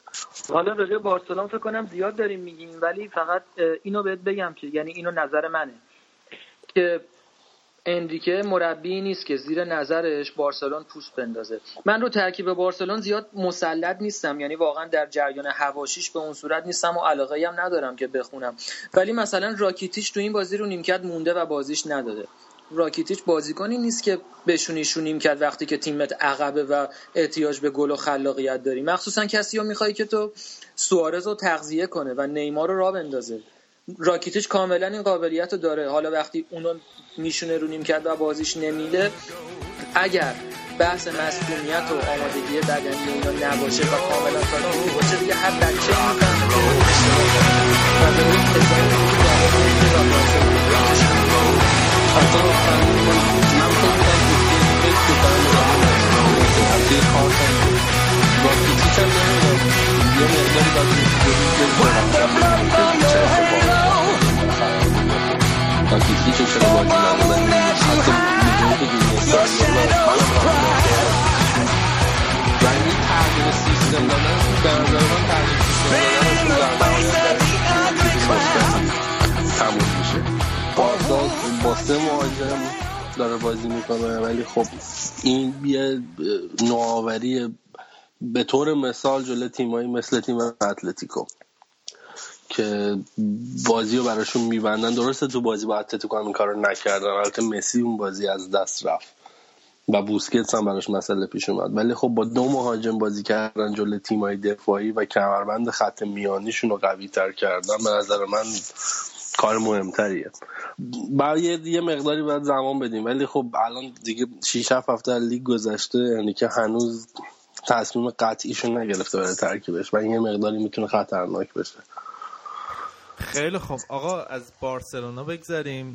حالا راجع به بارسلون فکر کنم زیاد داریم میگیم ولی فقط اینو بهت بگم که یعنی اینو نظر منه. که انریکه مربی نیست که زیر نظرش بارسلون پوست بندازه. من رو ترکیب بارسلون زیاد مسلط نیستم یعنی واقعا در جریان هواشیش به اون صورت نیستم و علاقه هم ندارم که بخونم. ولی مثلا راکیتیش تو این بازی رو نیمکت مونده و بازیش نداده. راکیتیچ بازیکنی نیست که بشونیشون نیمکت وقتی که تیمت عقبه و احتیاج به گل و خلاقیت داری. مخصوصا کسی رو می‌خوای که تو سوارز رو تغذیه کنه و نیمار رو راه بندازه. راکیتیچ کاملا این قابلیت رو داره. حالا وقتی اونو میشونه رو نیمکت و بازیش نمیده اگر بحث مسئولیت و آمادگی بدنی اینا نباشه و کاملا تاکتیکی باشه دیگه هر بچه می‌فهمه من کیچیچ چرا بازی و این سیستم من داره بازی می‌کنه ولی خب این یه نوآوری به طور مثال جلو تیمایی مثل تیم اتلتیکو. که بازی رو براشون میبندن. درسته تو بازی با اتلتیکو هم این کار رو نکردن. البته مسی اون بازی از دست رفت. و بوسکتس هم براش مسئله پیش اومد. ولی خب با دو مهاجم بازی کردن جلو تیمای دفاعی و کمربند خط میانیشون رو قوی تر کردن به نظر من کار مهمتریه. برای یه- مقداری باید زمان بدیم. ولی خب الان دیگه 6 7 هفته لیگ گذشته یعنی که هنوز تصمیم قطعیشو نگرفته برای ترکیبش. و این یه مقداری می‌تونه خطرناک بشه. خیلی خوب. آقا از بارسلونا بگذریم.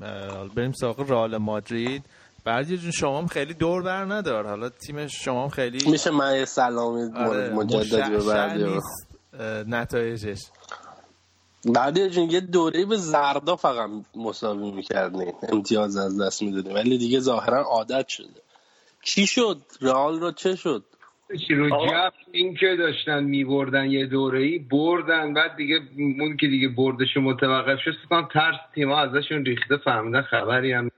بریم سراغ رئال مادرید. بعدی جون شما هم خیلی دور بر ندار. حالا تیم شما هم خیلی میشه من یه سلامی آره، مجددی به نتایجش. بعدی جون یه دوره به زردا فقط مساوی می‌کردیم امتیاز از دست می‌دادیم ولی دیگه ظاهرا عادت شده. چی شد؟ رئال رو چه شد؟ چی رو جف این که داشتن میبردن یه دوره ای بردن. بعد دیگه اون که دیگه بردش متوقف شد فکر کنم ترس تیما ازشون ریخته فهمیدن خبری هم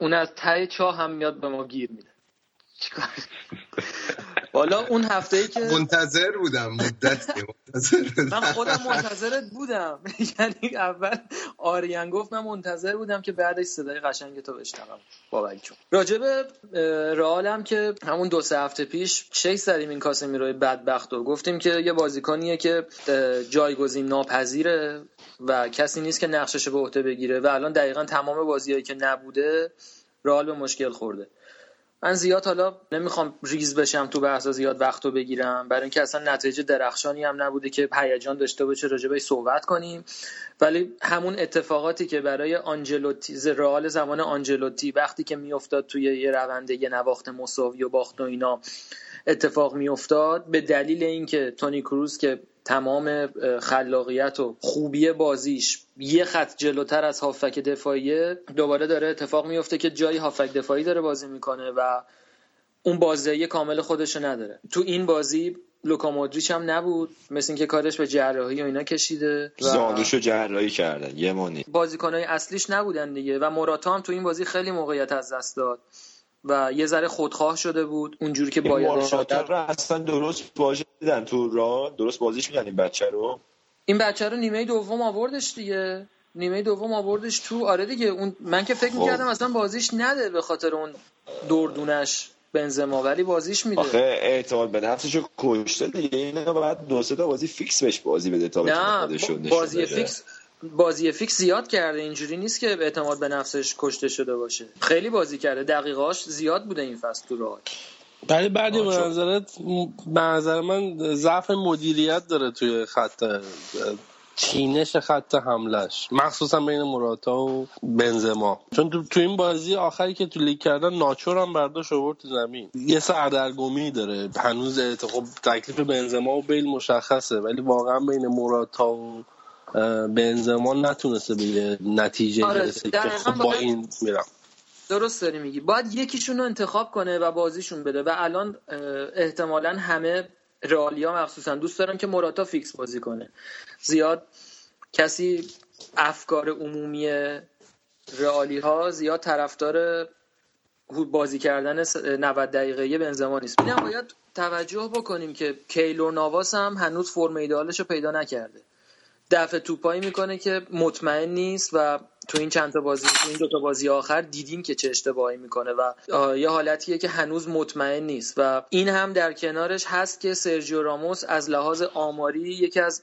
اون از ته چاه هم میاد به ما گیر میده. حالا اون هفته ای که منتظر بودم مدت منتظر من بودم خودم منتظرت بودم. یعنی اول آریان گفت من منتظر بودم که بعدش صدای قشنگ تو بشنوم. بابک جون. راجع به اه، رئال هم که همون دو سه هفته پیش چک زدیم این کاسمیروی بدبخت و گفتیم که یه بازیکنیه که جایگزین ناپذیره و کسی نیست که نقشش به عهده بگیره و الان دقیقا تمام بازیهایی که نبوده رئال به مشکل خورده. من زیاد حالا نمی‌خوام ریز بشم تو بحثا زیاد وقتو بگیرم. برای اینکه اصلا نتیجه درخشانی هم نبوده که هیجان داشته باشه راجع بهش صحبت کنیم. ولی همون اتفاقاتی که برای آنجلوتی رئال زمان آنجلوتی وقتی که میافتاد توی یه رونده یه نواخت مساوی و باخت و اینا اتفاق میافتاد. به دلیل اینکه تونی کروز که تمام خلاقیت و خوبی بازیش یه خط جلوتر از هافک دفاعیه دوباره داره اتفاق میفته که جایی هافک دفاعی داره بازی می‌کنه و اون بازدهی کامل خودشو نداره. تو این بازی لوکا مودریچ هم نبود مثل اینکه کارش به جراحی و اینا کشیده و زانوشو جراحی کردن یه مانی بازیکنهای اصلیش نبودن دیگه و موراتا هم تو این بازی خیلی موقعیت از دست داد. و یه ذره خودخواه شده بود اونجوری که باید مراتا رو اصلا درست بازی دیدن تو را درست بازیش میدن این بچه رو؟ این بچه رو نیمه دوم آوردش دیگه. نیمه دوم آوردش تو. آره دیگه اون من که فکر خب. می‌کردم اصلا بازیش نده به خاطر اون دردونش بنزما ولی بازیش میده. آخه اعتماد به نفسشو کشته دیگه. اینا باید دو سه تا بازی فیکس بهش بازی بده تا نه نشون بازی. فیکس بازی فیکس زیاد کرده اینجوری نیست که اعتماد به نفسش کشته شده باشه. خیلی بازی کرده دقایقش زیاد بوده این فصل تو رئال. ولی بعدی به آه، چون- نظرت به نظر من ضعف مدیریت داره توی خط چینش خط حملش مخصوصا بین موراتا و بنزما. چون تو, تو این بازی آخری که تو لیگ کردن ناچو رو هم برداشت آورد تو زمین. یه سردرگمی داره. هنوز خب تکلیف بنزما و بیل مشخصه ولی واقعا بین موراتا و اه، بنزما نتونسته به یه نتیجه آره، برسه که خب با این میرم. درست داری میگی. باید یکیشون رو انتخاب کنه و بازیشون بده و الان احتمالا همه رئالیا مخصوصا دوست دارن که موراتا فیکس بازی کنه. زیاد کسی افکار عمومی رئالی ها زیاد طرفدار بازی کردن س- 90 دقیقه بنزما نیست. اینم باید توجه بکنیم که کیلور نواس هم هنوز فرم ایدالش رو پیدا نکرده. دفع توپایی می‌کنه که مطمئن نیست و تو این چند تا بازی تو این دو تا بازی آخر دیدیم که چه اشتباهی می‌کنه و یه حالتیه که هنوز مطمئن نیست و این هم در کنارش هست که سرجیو راموس از لحاظ آماری یکی از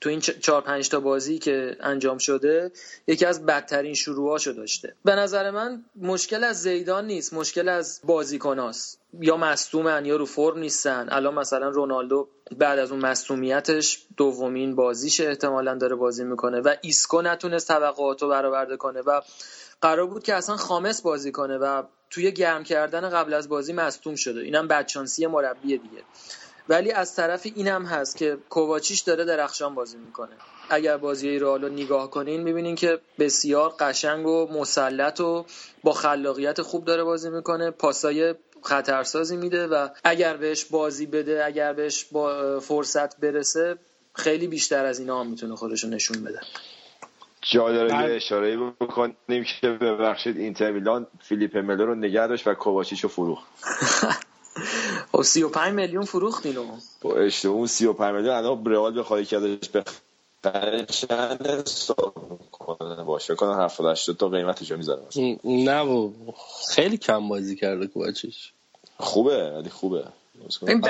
تو این چهار پنج تا بازی که انجام شده یکی از بدترین شروعاشو داشته. به نظر من مشکل از زیدان نیست مشکل از بازیکناست. یا مصدومن یا رو فرم نیستن. الان مثلا رونالدو بعد از اون مصدومیتش دومین بازیش احتمالا داره بازی می‌کنه و ایسکو نتونست توقعاتو برآورده کنه و قرار بود که اصلا خامس بازی کنه و توی گرم کردن قبل از بازی مصدوم شده. اینم بدشانسی مربی دیگه. ولی از طرف اینم هست که کوواچیش داره درخشان بازی می‌کنه. اگر بازی رئال رو نگاه کنین می‌بینین که بسیار قشنگ و مسلط و با خلاقیت خوب داره بازی می‌کنه. پاسای خطرسازی میده و اگر بهش بازی بده اگر بهش با فرصت برسه خیلی بیشتر از اینا هم می‌تونه خودشو نشون بده. جا داره یه اشاره بکنیم که ببخشید اینتر میلان فیلیپ ملو رو نگه داشت و کوواچیچ رو فروخت. خب 35 میلیون فروخت اینو با اشتباه اون 35 میلیون الان رئال بخواد که ازش بخره چند حساب کنه باشه کنه 70 80 تا قیمتش رو می‌ذاره. نه و خیلی کم بازی کرده کوچیش خوبه ولی خوبه. این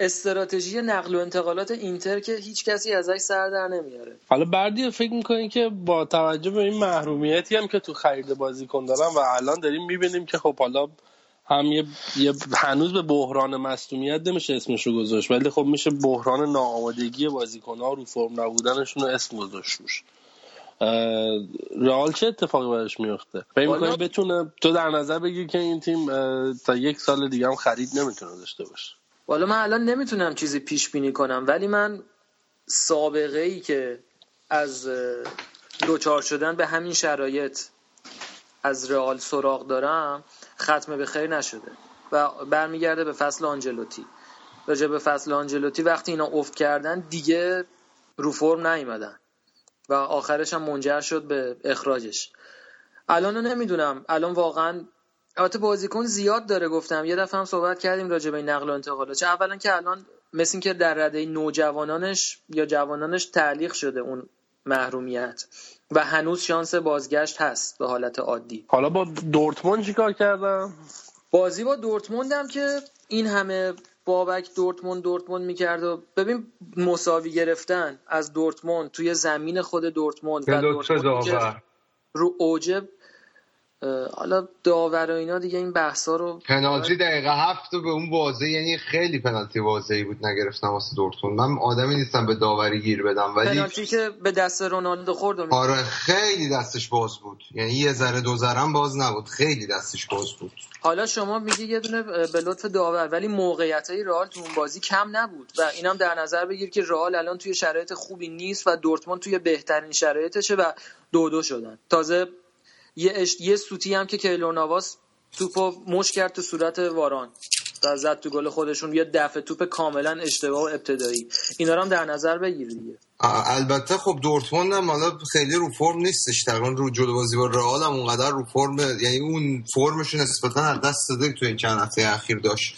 استراتژی نقل و انتقالات اینتر که هیچ کسی ازش سر در نمیاره. حالا بردی فکر می‌کنین که با توجه به این محرومیتی هم که تو خرید بازیکن دارن و الان داریم می‌بینیم که خب حالا هم یه, یه هنوز به بحران مصدومیت نمیشه اسمش رو گذاشت ولی خب میشه بحران ناآمادگی بازیکن‌ها رو فرم نبودنشون رو اسم گذاشت روش رئال چه اتفاقی براش میفته؟ فکر می‌کنی بتونه تو در نظر بگیر که این تیم تا یک سال دیگه هم خرید نمی‌تونه داشته باشه. والا من الان نمی‌تونم چیزی پیش بینی کنم ولی من سابقه ای که از دوچار شدن به همین شرایط از رئال سراغ دارم ختم به خیر نشده و برمیگرده به فصل آنجلوتی. راجع به فصل آنجلوتی وقتی اینا افت کردن دیگه رو فرم نیومدن و آخرش هم منجر شد به اخراجش. الان نمی‌دونم. الان واقعا البته بازیکن زیاد داره گفتم. یه دفعه هم صحبت کردیم راجع به نقل و انتقالات. چه اولا که الان مثل این که در رده نوجوانانش یا جوانانش تعلیق شده اون محرومیت. و هنوز شانس بازگشت هست به حالت عادی. حالا با دورتموند چیکار کردم؟ بازی با دورتموند هم که این همه بابک دورتموند دورتموند می‌کرد و ببین مساوی گرفتن از دورتموند توی زمین خود دورتموند به و دورتموند رو اوج اه، حالا داور و اینا دیگه این بحثا رو پنالتی دقیقه هفت به اون واضح یعنی خیلی پنالتی واضحی بود نگرفتم واسه دورتموند. من آدمی نیستم به داوری گیر بدم ولی پنالتی که به دست رونالدو خورد آره خیلی دستش باز بود. یعنی یه ذره دو ذره باز نبود خیلی دستش باز بود. حالا شما میگی یه دونه به لطف داور ولی موقعیت های رئال تو اون بازی کم نبود و اینم در نظر بگیر که رئال الان توی شرایط خوبی نیست و دورتموند توی بهترین شرایطشه و دو دو شدن. تازه یه اش... یه سوتی هم که کیلور نواس توپو مش کرد تو صورت واران. و زد تو گل خودشون. یه دفعه توپ کاملا اشتباه و ابتدایی. اینا رو هم در نظر بگیر دیگه. البته خب دورتموند هم حالا خیلی رو فرم نیستش. تقریبا رو جلو بازی با رئال هم اونقدر رو فرم یعنی اون فرمش نسبتا از دست داده تو این چند هفته اخیر داشت.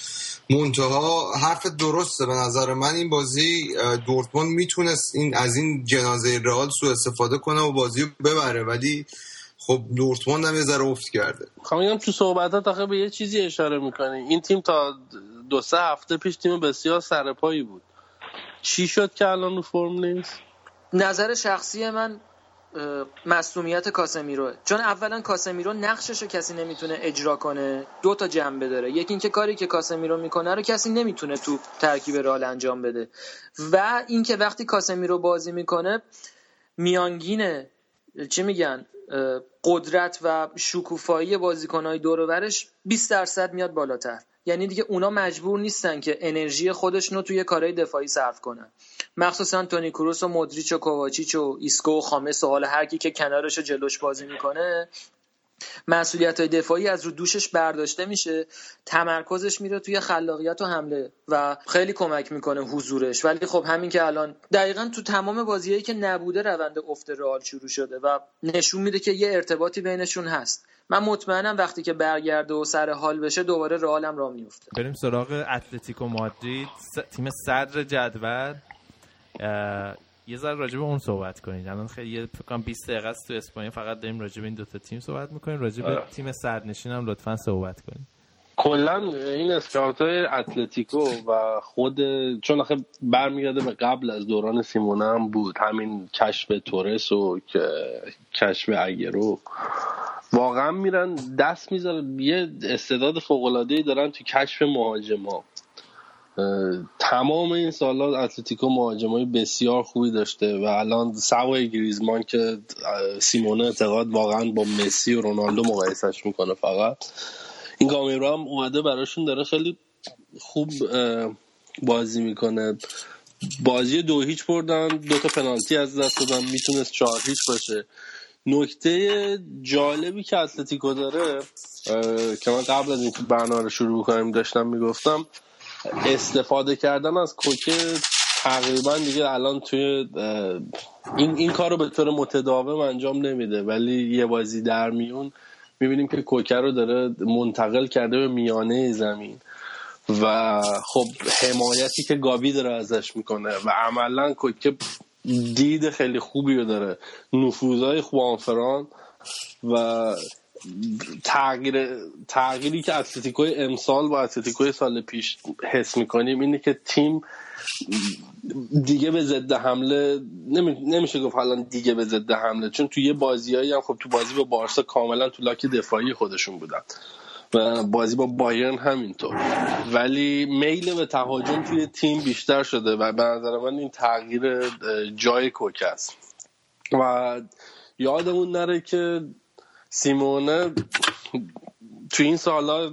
منتها حرف درسته به نظر من. این بازی دورتموند می‌تونست این از این جنازه رئال سو استفاده کنه و بازی ببره. ولی خب دورتموند هم یه ذره افت کرده. خب تو صحبتات آخه به یه چیزی اشاره می‌کنی. این تیم تا دو سه هفته پیش تیم بسیار سرپایی بود. چی شد که الان رو فرم نیست؟ نظر شخصی من اه، مصونیت کاسمیروه چون اولا کاسمیرو نقشش رو کسی نمی‌تونه اجرا کنه دو تا جنبه داره یکی اینکه کاری که کاسمیرو می‌کنه رو کسی نمی‌تونه تو ترکیب رئال انجام بده. و اینکه وقتی کاسمیرو بازی می‌کنه میانگین چی میگن؟ قدرت و شکوفایی بازیکنهای دور و برش 20 درصد میاد بالاتر. یعنی دیگه اونا مجبور نیستن که انرژی خودشون رو توی کارهای دفاعی صرف کنن. مخصوصا تونی کروس و مودریچ و کوواچیچ و ایسکو و خامس و حالا هر کی که کنارش و جلوش بازی می‌کنه مسئولیت های دفاعی از رو دوشش برداشته میشه. تمرکزش میره توی خلاقیت و حمله و خیلی کمک می‌کنه حضورش. ولی خب همین که الان دقیقا تو تمام بازیهایی که نبوده روند افت رئال شروع شده و نشون میده که یه ارتباطی بینشون هست. من مطمئنم وقتی که برگرده و سر حال بشه دوباره رئال هم راه میفته بریم سراغ اتلتیکو مادرید. تیم صدر جدول. اه، یه ذره راجع به اون صحبت کنید. الان خیلی فکر کنم 20 دقیقه است تو اسپانیا فقط داریم راجع به این دوتا تیم صحبت می‌کنیم. راجع به تیم صدرنشین هم لطفا صحبت کنید. کلا این اسکاوت اتلتیکو و خود چون آخه برمیگرده به قبل از دوران سیمونه هم بود. همین کشف تورس و کشف اگرو. واقعا میرن دست می‌ذارن. یه استعداد فوق دارن تو کشف مهاجما. تمام این سالات اتلتیکو مهاجمای بسیار خوبی داشته و الان سوای گریزمان که سیمونه اعتقاد واقعا با مسی و رونالدو مقایسش می‌کنه فقط. این گامیرو هم اومده براشون داره خیلی خوب بازی می‌کنه. بازی دو هیچ بردن دو تا پنالتی از دست دادن می‌تونست چهار هیچ باشه. نکته جالبی که اتلتیکو داره که من قبل از اینکه برنامه رو شروع کنیم داشتم می‌گفتم استفاده کردن از کوکه تقریبا دیگه الان توی این این کار رو به طور متداوم انجام نمیده. ولی یه بازی در میون می‌بینیم که کوکه رو داره منتقل کرده به میانه زمین. و خب حمایتی که گاوی داره ازش می‌کنه و عملا کوکه دید خیلی خوبی رو داره. نفوذهای خوانفران و تغییر تغییری که اتلتیکوی امسال با اتلتیکوی سال پیش حس می‌کنیم اینه که تیم دیگه به ضد حمله نمی... نمیشه گفت حالا دیگه به ضد حمله چون توی یه بازیایی هم خب تو بازی با بارسا کاملا تو لاک دفاعی خودشون بودن و بازی با بایرن همینطور. ولی میل به تهاجم توی تیم بیشتر شده و به نظر من این تغییر جای کوک است. و یادمون نره که سیمونه تو این سالا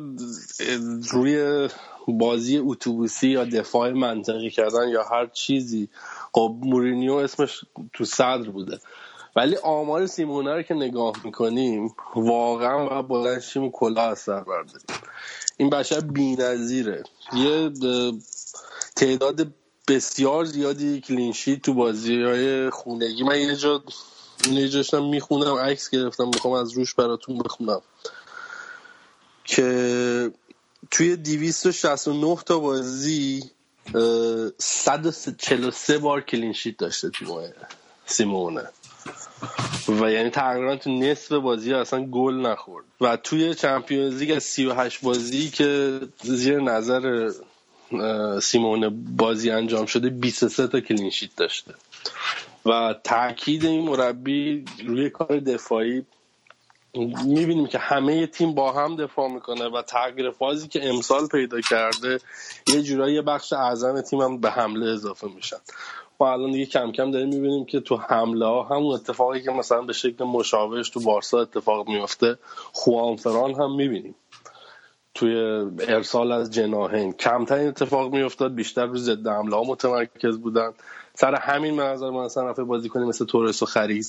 روی بازی اتوبوسی یا دفاع منطقی کردن یا هر چیزی خب مورینیو اسمش تو صدر بوده. ولی آمار سیمونه رو که نگاه می‌کنیم واقعا باید بلند شیم و کلاه از سر برداریم. این بشر بی‌نظیره. یه اه، تعداد بسیار زیادی clean sheet تو بازی های خونگی. من یه جا یه جاشتم می‌خونم عکس گرفتم می‌خوام از روش براتون بخونم. که توی 269 تا بازی اه، 143 بار clean sheet داشته تیم سیمئونه. و یعنی تقریبا تو نصف بازی اصلا گل نخورد. و توی Champions League از 38 بازی که زیر نظر اه، سیمونه بازی انجام شده 23 تا کلینشیت داشته. و تاکید این مربی روی کار دفاعی می‌بینیم که همه تیم با هم دفاع می‌کنه و تغییر فازی که امسال پیدا کرده یه جورایی بخش اعظم تیم هم به حمله اضافه میشن. ما الان دیگه کم کم داریم می‌بینیم که تو حمله ها همون اتفاقی که مثلا به شکل مشابهش تو بارسا اتفاق میفته خوانفران هم می‌بینیم. توی ارسال از جناهین کمتر این اتفاق میافتاد بیشتر رو ضد حمله ها متمرکز بودن. سر همین به نظر من اصلا رفت بازی کنیم مثل تورس و خرید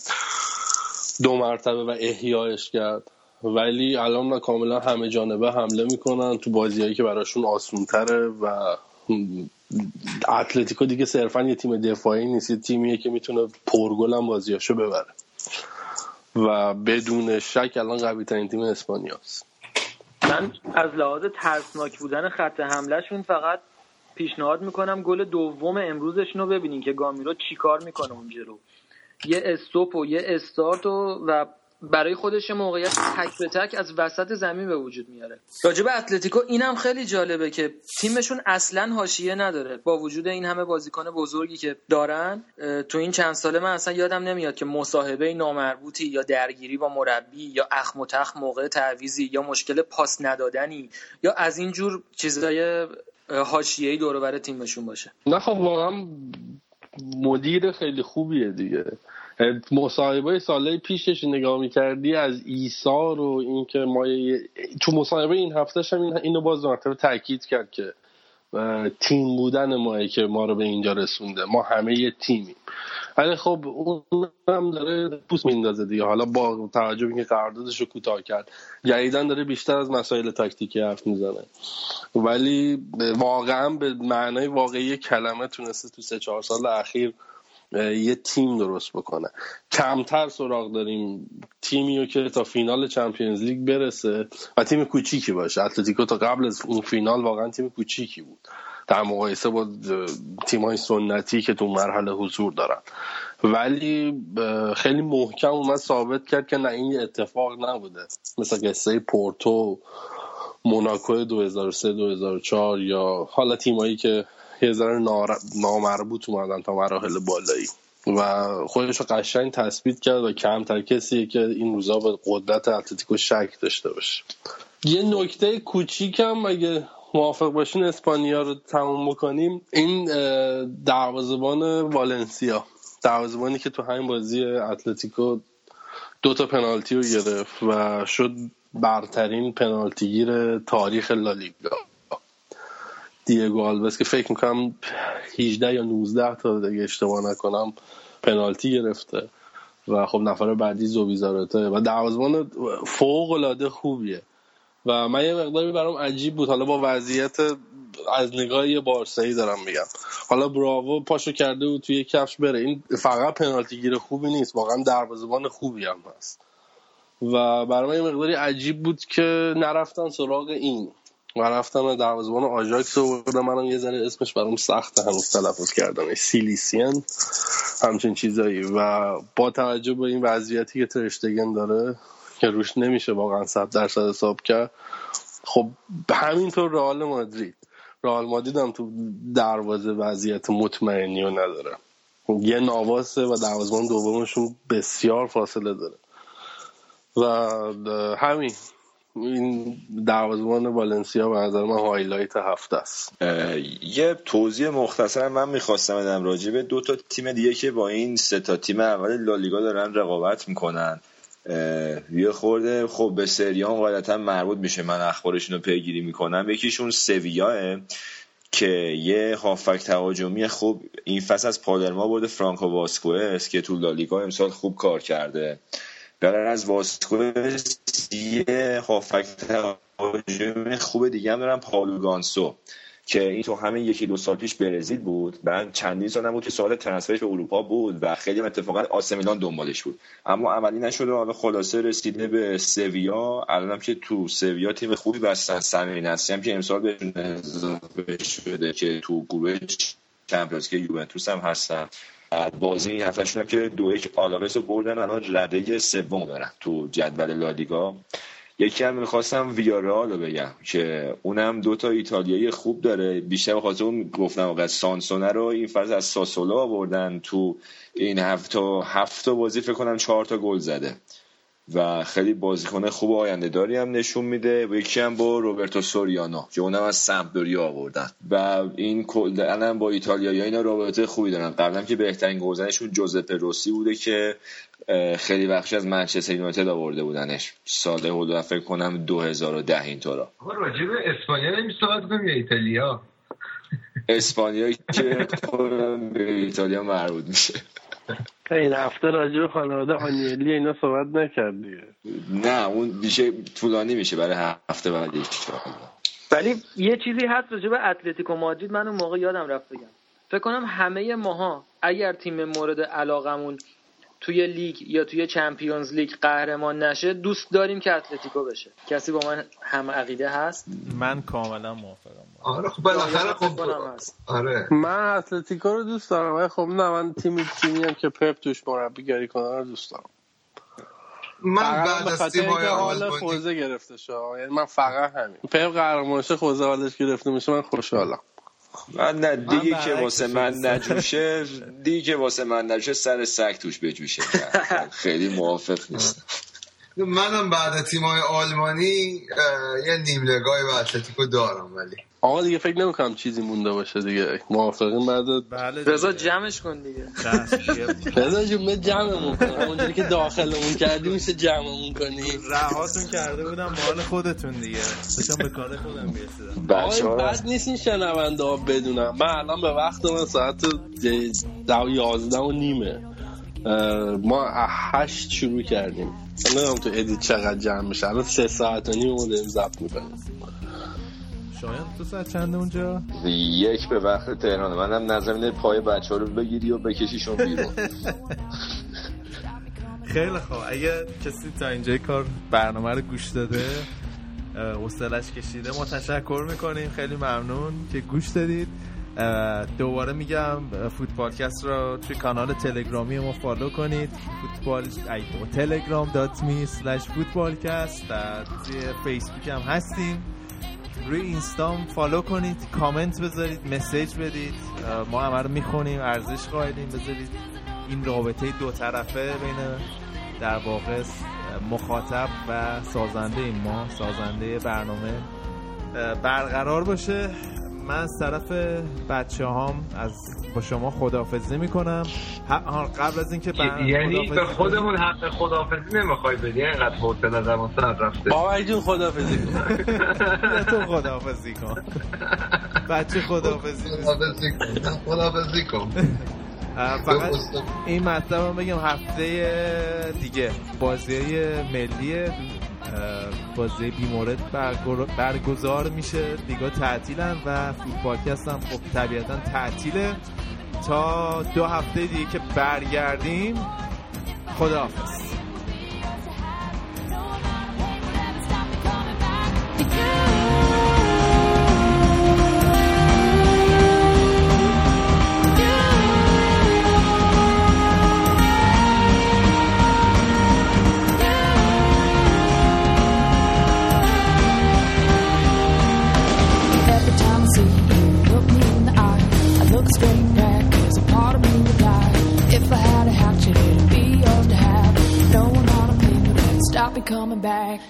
دو مرتبه و احیایش کرد. ولی الان کاملا همه جانبه حمله می‌کنن تو بازیهایی که براشون آسون تره و اتلتیکو دیگه صرفا یه تیم دفاعی نیست یه تیمیه که می‌تونه پرگل هم بازیاشو ببره. و بدون شک الان قوی ترین تیم اسپانیاست. من از لحاظ ترسناک بودن خط حملهشون فقط پیشنهاد می‌کنم گل دوم امروزشون رو ببینین که گامیرو چیکار می‌کنه اونجا رو یه استوپ و یه استارت و, و برای خودش موقعیت تک به تک از وسط زمین به وجود میاره. راجب اتلتیکو اینم خیلی جالبه که تیمشون اصلا حاشیه نداره. با وجود این همه بازیکن بزرگی که دارن تو این چند ساله من اصلا یادم نمیاد که مصاحبه نامربوطی یا درگیری با مربی یا اخم و تخم موقع تعویزی یا مشکل پاس ندادنی یا از این جور چیزای حاشیه‌ای دور بر تیمشون باشه. نه خب واقعا مدیر خیلی خوبیه دیگه. مصاحبه سالهای پیشش نگاه می‌کردی از ایثار و اینکه ما تو مصاحبه این هفتهش هم این- اینو باز مرتبه تاکید کرد که تیم بودن ماه که ما رو به اینجا رسونده. ما همه یه تیمیم. ولی خب اون هم داره پوست میندازه دیگه. حالا با توجه به اینکه قراردادش رو کوتاه کرد جدیدن داره بیشتر از مسائل تاکتیکی حرف می‌زنه. ولی واقعا به معنای واقعی کلمه تونسته تو سه چهار سال اخیر یه تیم درست بکنه. کمتر سراغ داریم تیمی رو که تا فینال چمپیونز لیگ برسه و تیم کوچیکی باشه. اتلتیکو تا قبل از اون فینال واقعا تیم کوچیکی بود. در مقایسه با تیم های سنتی که تو مرحله حضور دارن. ولی خیلی محکم اومد ثابت کرد که نه این اتفاق نبوده. مثل قصه پورتو موناکو 2003 2004 یا حالا تیمایی که یه ذره نامربوط اومدن تا مراحل بالایی. و خودش رو قشنگ تثبیت کرد و کمتر کسیه که این روزا به قدرت اتلتیکو شک داشته باشه. یه نکته کوچیکم اگه موافق باشین اسپانیا رو تموم بکنیم. این اه، دروازه‌بان والنسیا. دروازه‌بانی که تو همین بازی اتلتیکو دو تا پنالتی رو گرفت و شد برترین پنالتیگیر تاریخ لالیگا. دیگو آلوس که فکر می‌کنم 18 یا 19 تا دیگه اشتباه نکنم پنالتی گرفته و خب نفر بعدی زوبیزارته و دروازه‌بان فوق العاده خوبیه. و من یه مقداری برام عجیب بود. حالا با وضعیت از نگاه یه بارسایی دارم میگم. حالا براوو پاشو کرده بود توی کفش بره. این فقط پنالتی گیر خوبی نیست. واقعا دروازه‌بان خوبی هم هست. و برای یه مقداری عجیب بود که نرفتن سراغ این. و رفتن دروازه‌بان آژاکس آوردن منم یه ذره اسمش برام سخته هنوز تلفظ کردن سیلیسیان همچین چیزایی. و با توجه به این وضعیتی که ترشتگن داره که روش نمیشه واقعا صد درصد حساب کرد. خب همینطور رئال مادرید. رئال مادرید هم تو دروازه وضعیت مطمئنی رو نداره. یه نواسه و دروازه‌بان دومشون بسیار فاصله داره. و همین این دروازه‌بان والنسیا به نظر من هایلایت هفته است. یه توضیح مختصر من می‌خواستم بدم راجع به دو تا تیم دیگه که با این سه تا تیم اول لالیگا دارن رقابت می‌کنن. یه خورده. خب به سریام غالبا مربوط میشه. من اخبارشون رو پیگیری می‌کنم. یکیشون سویاه که یه هافک تهاجمی. خوب این فصل از پادرما برده فرانکو واسکوئس که تو لالیگا امسال خوب کار کرده. برای از واسکوئس یه هافک تهاجمی خوب دیگه هم دارن. پاولو گانسو. که این تو همین یکی دو سال پیش برزیل بود. بعد چندین سال نبود که سوال ترنسفرش به اروپا بود و خیلی اتفاقا آسمیلان دنبالش بود. اما عملی نشده حالا خلاصه رسیده به سویا. الانم که تو سویا تیم خوبی بستن سمیر نصری هم که امسال بهشون اضافه شده که تو گروه چمپیونز که یوونتوس هم هستن. بازی این هفتهشون که دو یک آلاوس رو بردن. الان رده سوم دارن تو جدول لالیگا. یکی هم می‌خواستم ویارال رو بگم که اونم دو تا ایتالیایی خوب داره. بیشتر به خاطر اون گفتم واقعا سانسونه رو این فاز از ساسولا آوردن تو این هفته هفته بازی فکر کنم چهار تا گل زده. و خیلی بازیکن خوب آینده داری هم نشون میده. و یکی هم با روبرتو سوریانو که اونم از سمپدوریا آوردن. و این الان با ایتالیایی اینا رابطه خوبی دارن. قبلا که بهترین گلزنشون جوزپه روسی بوده که خیلی بخشی از منچستر یونایتد آورده بودنش. سال حدود فکر کنم 2010 اینطورا. آقا راجع به اسپانیا نمی صحبت کنیم یا ایتالیا؟ اسپانیا که خودم به ایتالیا مربوط میشه. این هفته راجع به خانواده آنیلی اینا صحبت نکرد دیگه. نه اون میشه طولانی میشه برای هفته بعدی ولی یه چیزی هست راجع به اتلتیکو مادرید من اون موقع یادم رفت بگم. فکر کنم همه ماها اگر تیم مورد علاقمون توی لیگ یا توی Champions League قهرمان نشه دوست داریم که اتلتیکو بشه. کسی با من هم عقیده هست؟ من کاملا موافقم. آره خب بالاخره خب. آره. من اتلتیکو رو دوست دارم ولی خب نه من تیمی تیمی هم که پپ توش مربیگری کنه رو دوست دارم. من بعد از تیم‌های اینکه حال خوزه گرفته شد. یعنی من فقط همین. پپ قهرمان شه خوزه حالش گرفته میشه من خوشحالم. من نه دیگه که واسه من. نجوشه دیگه که واسه من نجوشه سر سگ توش بجوشه. خیلی موافق نیست منم بعد تیم‌های آلمانی یه نیم نگاهی به اتلتیکو دارم ولی. آقا دیگه فکر نمی‌کنم چیزی مونده باشه دیگه. موافقین بعد بله رضا. جمعش کن دیگه. یه- رضا جون جمعمون کن. همونجوری که داخلمون کردی میشه جمعمون کنی. رهاتون کرده بودم مال خودتون دیگه. داشتم به کار خودم می‌رسیدم. بد نیست این شنونده ها بدونم. من الان به وقت من ساعت ده یازده و نیمه. ما هشت شروع کردیم. نمی‌دونم تو ادیت چقدر جمع میشه. الان سه ساعت و نیم ما داریم ضبط می‌کنیم. شایان تو ساعت چنده اونجا؟ یک به وقت تهران منم نظر اینه پای بچه ها رو بگیری و بکشیشون بیرون. خیلی خوب. اگه کسی تا اینجای کار برنامه رو گوش داده اه، حوصلش کشیده ما تشکر می‌کنیم. خیلی ممنون که گوش دادید. دوباره میگم اه، فوتبالکست رو توی کانال تلگرامی ما follow کنید. فوتبال تلگرام dot me slash فوتبالکست در توی فیسبوک هم هستیم. روی اینستام follow کنید کامنت بذارید message بدید. ما همه رو می‌خونیم ارزش قائلیم بذارید این رابطه دو طرفه بین در واقع مخاطب و سازنده ما سازنده برنامه. برقرار باشه. من از طرف بچه هام از با شما خداحافظی می‌کنم. قبل از اینکه بر... یعنی خداحافظی به خودمون حق خداحافظی نمی‌خوای بدی؟ اینقدر حوصله زمان سر رفته. بابا جون خدافزی کن. تو خداحافظی کن. بچه خداحافظی. خدافزی کن. خدافزی کن. اه، فقط این مطلب رو بگم هفته دیگه بازی ملی بازی بیمورد برگزار میشه. دیگه تعطیلن و فوتبالکست هم خب طبیعتا تعطیله. تا دو هفته دیگه که برگردیم خداحافظ. I'll be coming back.